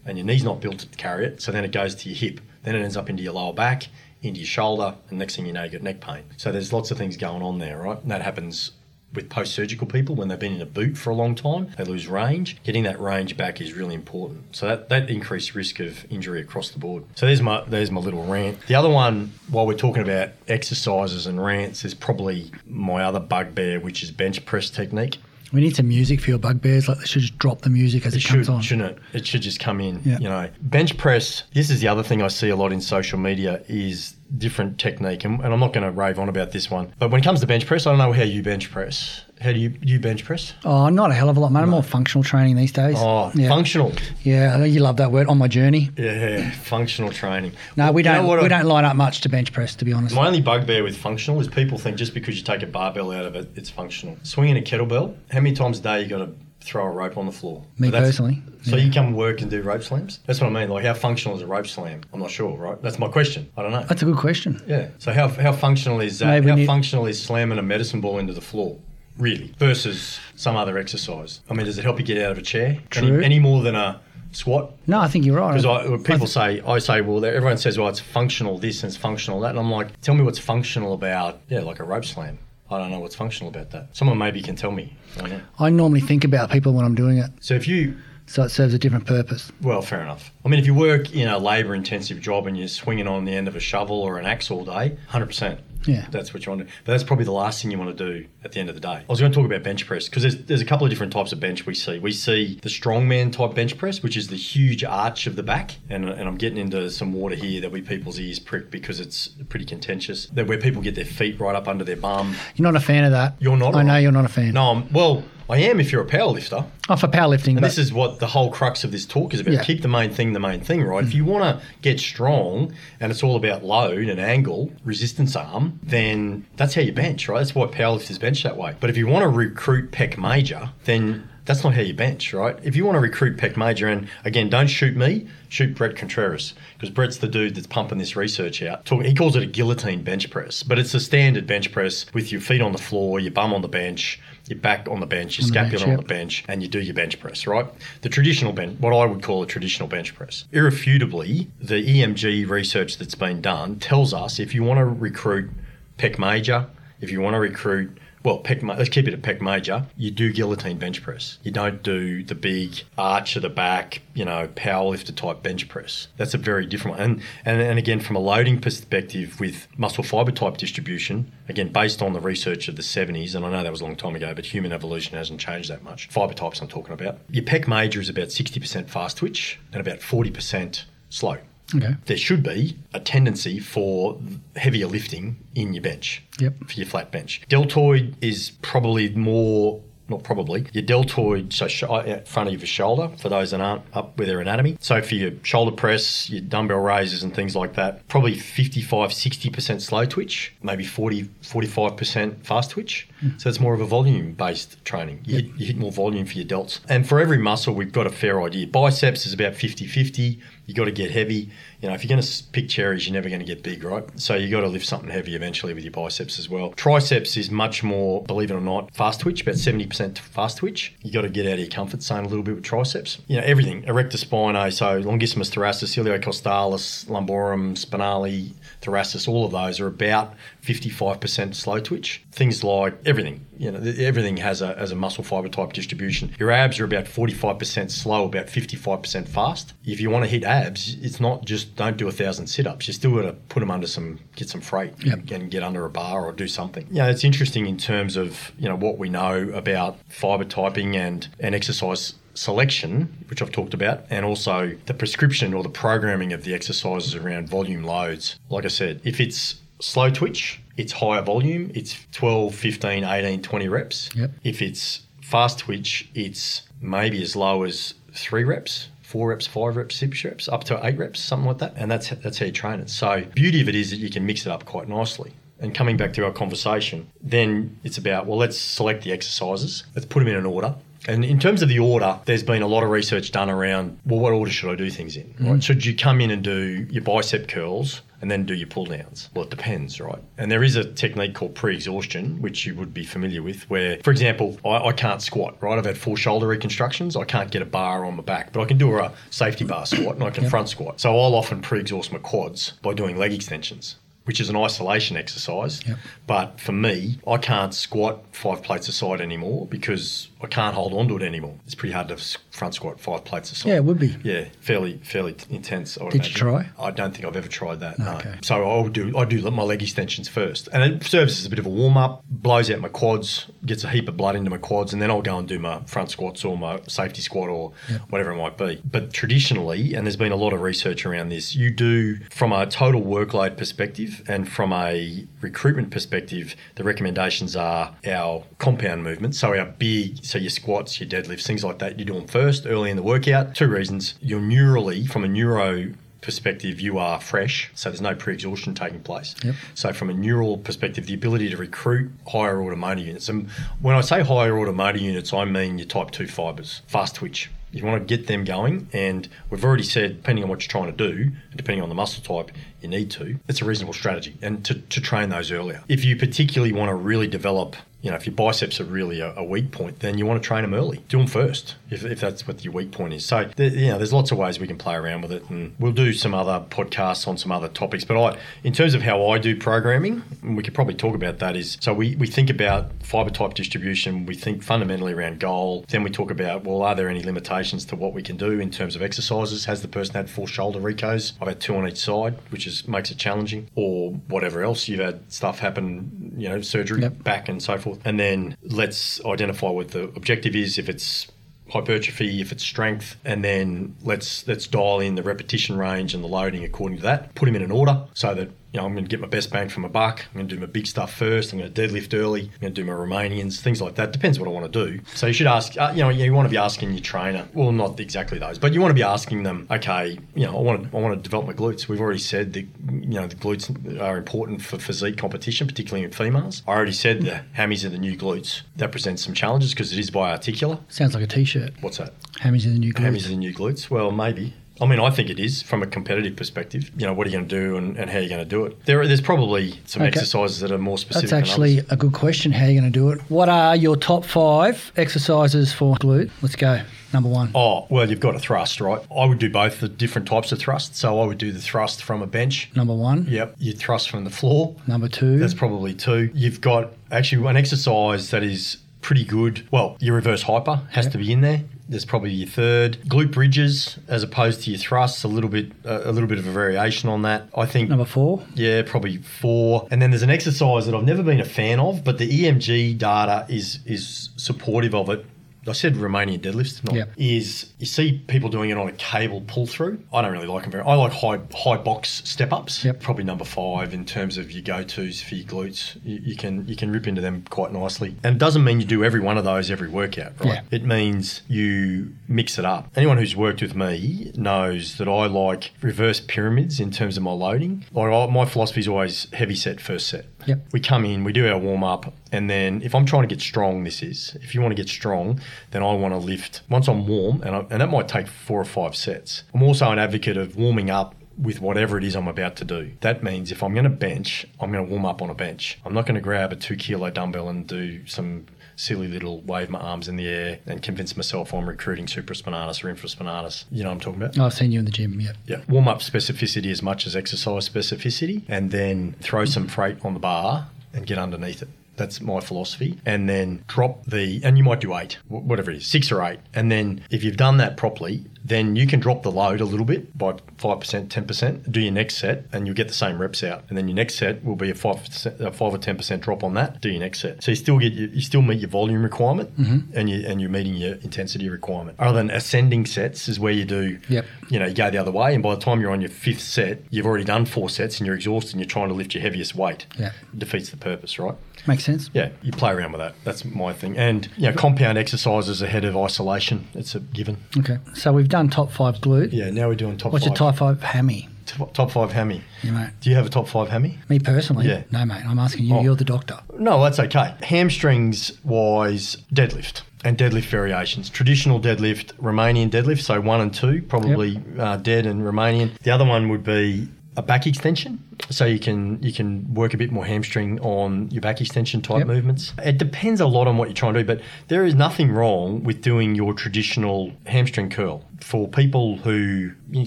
And your knee's not built to carry it, so then it goes to your hip. Then it ends up into your lower back, into your shoulder, and next thing you know, you've got neck pain. So there's lots of things going on there, right? And that happens with post-surgical people when they've been in a boot for a long time, they lose range. Getting that range back is really important. So that, that increased risk of injury across the board. So there's my there's my little rant. The other one, while we're talking about exercises and rants, is probably my other bugbear, which is bench press technique. We need some music for your bugbears. Like they should just drop the music as it, It comes should, on. shouldn't it? It should just come in. Yeah. You know, bench press. This is the other thing I see a lot in social media is different technique, and, and I'm not going to rave on about this one. But when it comes to bench press, I don't know how you bench press. How do you do you bench press? Oh, not a hell of a lot, man. I'm more functional training these days. Oh, yeah. functional. Yeah, I know you love that word on my journey. Yeah, functional training. No, we don't. we I- don't line up much to bench press, to be honest. My only bugbear with functional is people think just because you take a barbell out of it, it's functional. Swinging a kettlebell, how many times a day you got to throw a rope on the floor? Me But personally, So yeah. you come work and do rope slams? That's what I mean. Like how functional is a rope slam? I'm not sure, right? That's my question. I don't know. That's a good question. Yeah. So how, how functional is that? Maybe how functional is slamming a medicine ball into the floor? Really? Versus some other exercise. I mean, does it help you get out of a chair? True. Any, any more than a squat? No, I think you're right. Because people say, I say, well, everyone says, well, it's functional this and it's functional that. And I'm like, tell me what's functional about, yeah, like a rope slam. I don't know what's functional about that. Someone maybe can tell me. I. I normally think about people when I'm doing it, So if you, so it serves a different purpose. well, fair enough. I mean, if you work in a labour intensive job and you're swinging on the end of a shovel or an axe all day, 100%. Yeah. That's what you want to do. But that's probably the last thing you want to do at the end of the day. I was going to talk about bench press because there's, there's a couple of different types of bench we see. We see the strongman type bench press, which is the huge arch of the back. And, and I'm getting into some water here that we people's ears prick because it's pretty contentious. That where people get their feet right up under their bum. You're not a fan of that. You're not. I know you're not a fan. No, I'm, well, I am if you're a power lifter. Oh, for powerlifting, And this is what the whole crux of this talk is about. Yeah. Keep the main thing the main thing, right? If mm-hmm. you want to get strong and it's all about load and angle, resistance arm, then that's how you bench, right? That's why powerlifters bench that way. But if you want to recruit pec major, then that's not how you bench, right? If you want to recruit pec major, and again, don't shoot me, shoot Bret Contreras, because Bret's the dude that's pumping this research out. Talk, he calls it a guillotine bench press, but it's a standard bench press with your feet on the floor, your bum on the bench, your back on the bench, your On the bench, scapula on the bench, and you do your bench press, right? The traditional bench, what I would call a traditional bench press. Irrefutably, the EMG research that's been done tells us if you want to recruit pec major, if you want to recruit well, pec, let's keep it at pec major. You do guillotine bench press. You don't do the big arch of the back, you know, power powerlifter type bench press. That's a very different one. And, and and again, from a loading perspective, with muscle fiber type distribution, again based on the research of the 70s, and I know that was a long time ago, but human evolution hasn't changed that much. Fiber types I'm talking about. Your pec major is about 60% fast twitch and about 40% slow okay. there should be a tendency for heavier lifting in your bench. Yep. For your flat bench. Deltoid is probably more. Not probably. Your deltoid, so sh- uh, front of your shoulder, for those that aren't up with their anatomy. So for your shoulder press, your dumbbell raises and things like that, probably 55, 60% slow twitch, maybe 40, 45% fast twitch. Hmm. So it's more of a volume based training. You, hit, you hit more volume for your delts. And for every muscle, we've got a fair idea. Biceps is about 50 50. You got to get heavy. You know, if you're going to pick cherries, you're never going to get big, right? So you got to lift something heavy eventually with your biceps as well. Triceps is much more, believe it or not, fast twitch, about 70% fast twitch. You got to get out of your comfort zone a little bit with triceps. You know, everything, erector spinae, so longissimus thoracis, iliocostalis, lumborum, spinale, thoracis, all of those are about 55% slow twitch. Things like everything, you know, everything has a, has a muscle fiber type distribution. Your abs are about 45% slow, about 55% fast. If you want to hit abs, it's not just don't do a thousand sit ups. You still got to put them under some, get some freight Yep. and get under a bar or do something. Yeah, it's interesting in terms of you know what we know about fiber typing and and exercise selection, which I've talked about, and also the prescription or the programming of the exercises around volume loads. Like I said, if it's slow twitch, it's higher volume, it's 12, 15, 18, 20 reps. Yep. If it's fast twitch, it's maybe as low as three reps. Four reps, five reps, six reps, up to eight reps, something like that, and that's that's how you train it. So, beauty of it is that you can mix it up quite nicely. And coming back to our conversation, then it's about well, let's select the exercises, let's put them in an order, and in terms of the order, there's been a lot of research done around well, what order should I do things in? Right? Mm-hmm. Should you come in and do your bicep curls and then do your pull downs? Well, it depends, right? And there is a technique called pre exhaustion, which you would be familiar with, where, for example, I, I can't squat, right? I've had full shoulder reconstructions. I can't get a bar on my back, but I can do a safety bar squat and I can front squat. So I'll often pre exhaust my quads by doing leg extensions. Which is an isolation exercise, Yep. but for me, I can't squat five plates aside anymore because I can't hold on to it anymore. It's pretty hard to front squat five plates aside. Yeah, it would be. Yeah, fairly fairly intense. I Did you try? I don't think I've ever tried that. No. Okay. So I'll do I do my leg extensions first, and it serves as a bit of a warm up, blows out my quads, gets a heap of blood into my quads, and then I'll go and do my front squats or my safety squat or whatever it might be. But traditionally, and there's been a lot of research around this, you do from a total workload perspective and from a recruitment perspective, the recommendations are our compound movements. So our big, so your squats, your deadlifts, things like that, you do them first early in the workout. Two reasons: you're neurally from a neuro perspective, you are fresh, so there's no pre-exhaustion taking place. Yep. So from a neural perspective, the ability to recruit higher order motor units. And when I say higher order motor units, I mean your type 2 fibers, fast twitch. You want to get them going, and we've already said, depending on what you're trying to do, and depending on the muscle type you need to, it's a reasonable strategy, and to, to train those earlier. If you particularly want to really develop, you know, if your biceps are really a, a weak point, then you want to train them early. Do them first, if, if that's what your weak point is. So, there, you know, there's lots of ways we can play around with it, and we'll do some other podcasts on some other topics. But I, in terms of how I do programming, we could probably talk about that. Is so we, we think about fiber type distribution. We think fundamentally around goal. Then we talk about well, are there any limitations to what we can do in terms of exercises? Has the person had full shoulder recos? I've had two on each side, which is makes it challenging, or whatever else. You've had stuff happen, you know, surgery, Yep. back, and so forth. And then let's identify what the objective is. If it's hypertrophy, if it's strength, and then let's let's dial in the repetition range and the loading according to that. Put them in an order so that you know I'm going to get my best bang for my buck. I'm going to do my big stuff first. I'm going to deadlift early. I'm going to do my Romanians, things like that. Depends what I want to do. So you should ask. Uh, you know, you want to be asking your trainer. Well, not exactly those, but you want to be asking them. Okay, you know, I want to I want to develop my glutes. We've already said that you know the glutes are important for physique competition, particularly in females. I already said the hammies are the new glutes. That presents some challenges because it is biarticular. Sounds like a t-shirt. What's that? Hammies in the new glutes. Hammies are the new glutes. Well, maybe. I mean, I think it is from a competitive perspective. You know, what are you going to do and, and how are you going to do it? There, are, there's probably some Okay. exercises that are more specific. That's actually a good question. How are you going to do it? What are your top five exercises for glute? Let's go. Number one. Oh, well, you've got a thrust, right? I would do both the different types of thrust. So I would do the thrust from a bench. Number one. Yep. You thrust from the floor. Number two. That's probably two. You've got actually an exercise that is pretty good. Well, your reverse hyper has to be in there. There's probably your third glute bridges as opposed to your thrusts. A little bit, a little bit of a variation on that. I think Number four. yeah, probably four. And then there's an exercise that I've never been a fan of, but the EMG data is is supportive of it. I said Romanian deadlifts, not Yep. is you see people doing it on a cable pull through. I don't really like them very. I like high high box step ups. Yep. Probably number five in terms of your go tos for your glutes. You, you can you can rip into them quite nicely. And it doesn't mean you do every one of those every workout, right? Yeah. It means you mix it up. Anyone who's worked with me knows that I like reverse pyramids in terms of my loading. Like I, my philosophy is always heavy set first set. Yep. We come in, we do our warm up, and then if I'm trying to get strong, this is if you want to get strong, then I want to lift once I'm warm, and I, and that might take four or five sets. I'm also an advocate of warming up with whatever it is I'm about to do. That means if I'm going to bench, I'm going to warm up on a bench. I'm not going to grab a two kilo dumbbell and do some silly little wave my arms in the air and convince myself I'm recruiting supraspinatus or infraspinatus. You know what I'm talking about? I've seen you in the gym. Yeah. Yeah. Warm up specificity as much as exercise specificity, and then throw some freight on the bar and get underneath it. That's my philosophy. And then drop the, and you might do eight, whatever it is, six or eight. And then if you've done that properly, then you can drop the load a little bit by 5%, 10%, do your next set, and you'll get the same reps out. And then your next set will be a 5%, a 5 or 10% drop on that, do your next set. So you still get your, you still meet your volume requirement mm-hmm. and, you, and you're meeting your intensity requirement. Other than ascending sets is where you do, Yep. you know, you go the other way, and by the time you're on your fifth set, you've already done four sets and you're exhausted and you're trying to lift your heaviest weight. Yeah. defeats the purpose, right? Makes sense. Yeah, you play around with that. That's my thing. And you know, compound exercises ahead of isolation. It's a given. Okay. So we've done top five glute. Yeah. Now we're doing top What's five. your top five hammy? top, top five hammy? Yeah, mate. Do you have a top five hammy? Me personally? Yeah. No, mate. I'm asking you. Oh. You're the doctor. No, that's okay. Hamstrings wise, deadlift and deadlift variations. Traditional deadlift, Romanian deadlift, so one and two, probably uh, dead and Romanian. The other one would be a back extension, so you can you can work a bit more hamstring on your back extension type Yep. movements. It depends a lot on what you're trying to do, but there is nothing wrong with doing your traditional hamstring curl for people who you're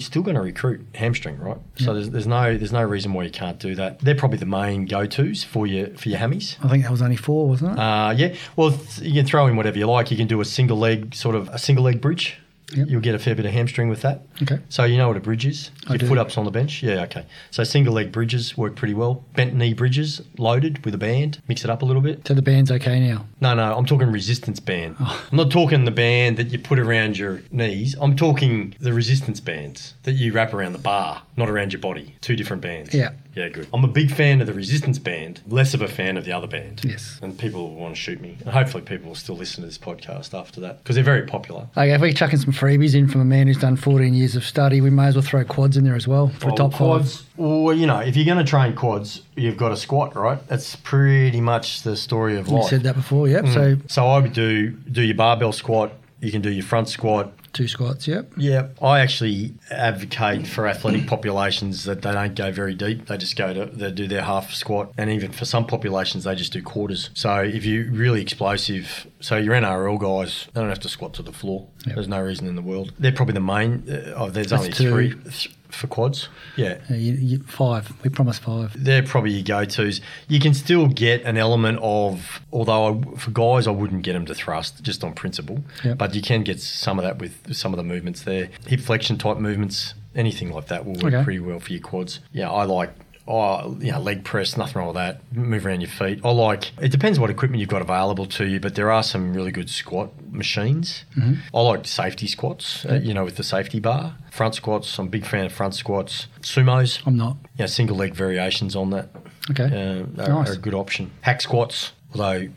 still going to recruit hamstring, right? So there's, there's no there's no reason why you can't do that. They're probably the main go tos for your for your hammies. I think that was only four, wasn't it? Uh, yeah. Well, th- you can throw in whatever you like. You can do a single leg, sort of a single leg bridge. Yep. You'll get a fair bit of hamstring with that. Okay. So you know what a bridge is? I Your do. foot ups on the bench. Yeah. Okay. So single leg bridges work pretty well. Bent knee bridges loaded with a band. Mix it up a little bit. so the band's okay now. No, no. I'm talking resistance band. Oh. I'm not talking the band that you put around your knees. I'm talking the resistance bands that you wrap around the bar, not around your body. Two different bands. Yeah. Yeah. Good. I'm a big fan of the resistance band. Less of a fan of the other band Yes. and people will want to shoot me. And hopefully, people will still listen to this podcast after that because they're very popular. Okay, if we're chucking some freebies in from a man who's done 14 years of study, we may as well throw quads in there as well for Oh, top quads. five. Well, you know, if you're going to train quads, you've got to squat, right? That's pretty much the story of life. You life. said that before, yep. Mm. So So I would do do your barbell squat. You can do your front squat. Two squats, yep. Yeah, I actually advocate for athletic populations that they don't go very deep. They just go to they do their half squat, and even for some populations they just do quarters. So if you're really explosive, so your NRL guys, they don't have to squat to the floor. Yep. There's no reason in the world. They're probably the main. Uh, oh, there's That's only two. three th- for quads. Yeah. Uh, you, you, five. We promised five. They're probably your go-tos. You can still get an element of, although I, for guys I wouldn't get them to thrust just on principle, Yep. but you can get some of that with some of the movements there. Hip flexion type movements, anything like that will work Okay. pretty well for your quads. Yeah, I like. Oh, you know, leg press, nothing wrong with that. Move around your feet. I like. It depends what equipment you've got available to you, but there are some really good squat machines. Mm-hmm. I like safety squats. Uh, you know, with the safety bar, front squats. I'm a big fan of front squats. Sumos I'm not. yeah, single leg variations on that Okay. uh, are, Nice. are a good option. Hack squats, although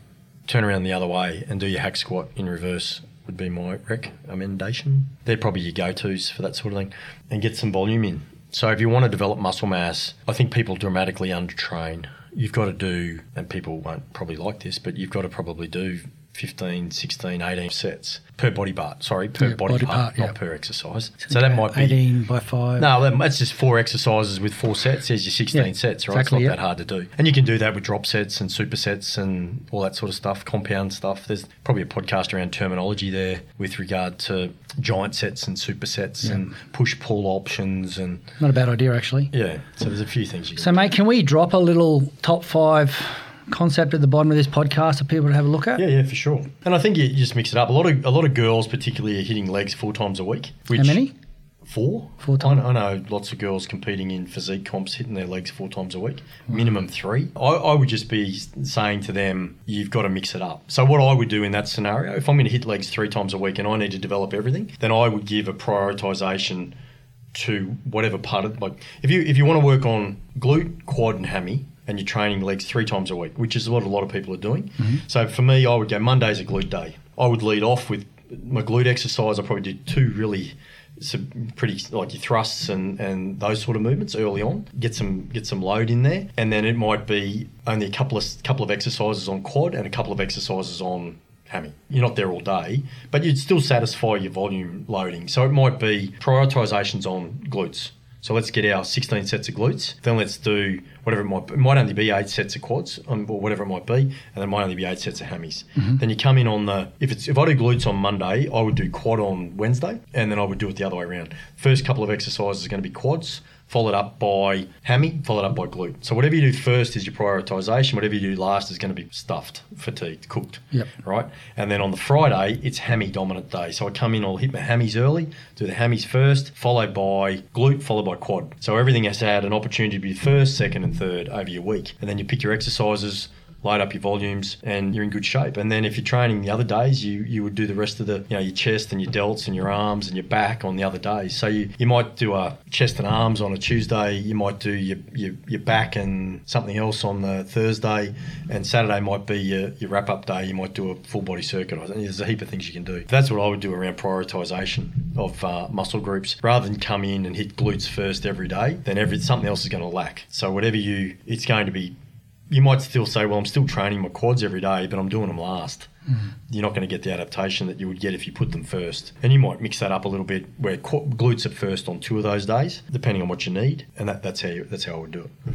turn around the other way and do your hack squat in reverse would be my recommendation. They're probably your go-tos for that sort of thing, and get some volume in. So if you want to develop muscle mass, I think people dramatically undertrain. You've got to do, and people won't probably like this, but you've got to probably do 15, 16, 18 sets per body part. Sorry, per Yeah, body, body part, part, not yeah. per exercise. So that might be 18 by five. no, that- that's just four exercises with four sets. There's your 16 Yeah, sets, right? exactly, it's not that hard to do. And you can do that with drop sets and supersets and all that sort of stuff, compound stuff. There's probably a podcast around terminology there with regard to giant sets and supersets and push pull options. And Not a bad idea, actually. yeah, so there's a few things you can So, mate, can we drop a little top five concept at the bottom of this podcast for people to have a look at? Yeah, yeah, for sure. And I think you just mix it up. A lot of a lot of girls, particularly, are hitting legs four times a week. Which How many? Four. Four I, times. I know lots of girls competing in physique comps hitting their legs four times a week, minimum three. I, I would just be saying to them, you've got to mix it up. So what I would do in that scenario, if I'm going to hit legs three times a week and I need to develop everything, then I would give a prioritization to whatever part of like if you if you want to work on glute, quad, and hammy. And you're training legs three times a week, which is what a lot of people are doing. Mm-hmm. So for me, I would go Monday's a glute day. I would lead off with my glute exercise. I probably do two really some pretty like your thrusts and, and those sort of movements early on. Get some get some load in there, and then it might be only a couple of couple of exercises on quad and a couple of exercises on hammy. You're not there all day, but you'd still satisfy your volume loading. So it might be prioritizations on glutes. So let's get our 16 sets of glutes. Then let's do whatever it might be. It might only be eight sets of quads um, or whatever it might be. And then it might only be eight sets of hammies. Then you come in on the, if it's if I do glutes on Monday, I would do quad on Wednesday. And then I would do it the other way around. First couple of exercises are going to be quads. Followed up by hammy, followed up by glute. So whatever you do first is your prioritization. Whatever you do last is going to be stuffed, fatigued, cooked. Yep. Right. And then on the Friday, it's hammy dominant day. So I come in, I'll hit my hammies early, do the hammies first, followed by glute, followed by quad. So everything has had an opportunity to be first, second, and third over your week. And then you pick your exercises load up your volumes, and you're in good shape. And then if you're training the other days, you you would do the rest of the you know your chest and your delts and your arms and your back on the other days. So you, you might do a chest and arms on a Tuesday. You might do your your, your back and something else on the Thursday, and Saturday might be your, your wrap up day. You might do a full body circuit. There's a heap of things you can do. That's what I would do around prioritization of uh, muscle groups rather than come in and hit glutes first every day. Then every something else is going to lack. So whatever you, it's going to be you might still say, well, I'm still training my quads every day, but I'm doing them last. Mm-hmm. You're not going to get the adaptation that you would get if you put them first. And you might mix that up a little bit, where glutes are first on two of those days, depending on what you need, and that, that's how you, that's how I would do it.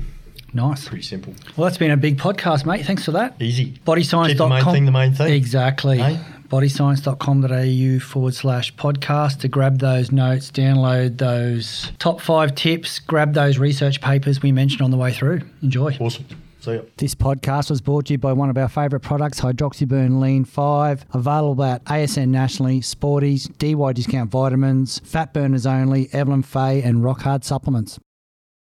Nice. Pretty simple. Well, that's been a big podcast, mate. Thanks for that. Easy. Bodyscience.com. Keep the main thing the main thing. Exactly. Hey? bodyscience.com.au forward slash podcast to grab those notes, download those top five tips, grab those research papers we mentioned on the way through. Enjoy. Awesome. This podcast was brought to you by one of our favourite products, Hydroxyburn Lean 5, available at ASN nationally, Sporties, DY Discount Vitamins, Fat Burners Only, Evelyn Faye, and Rock Hard Supplements.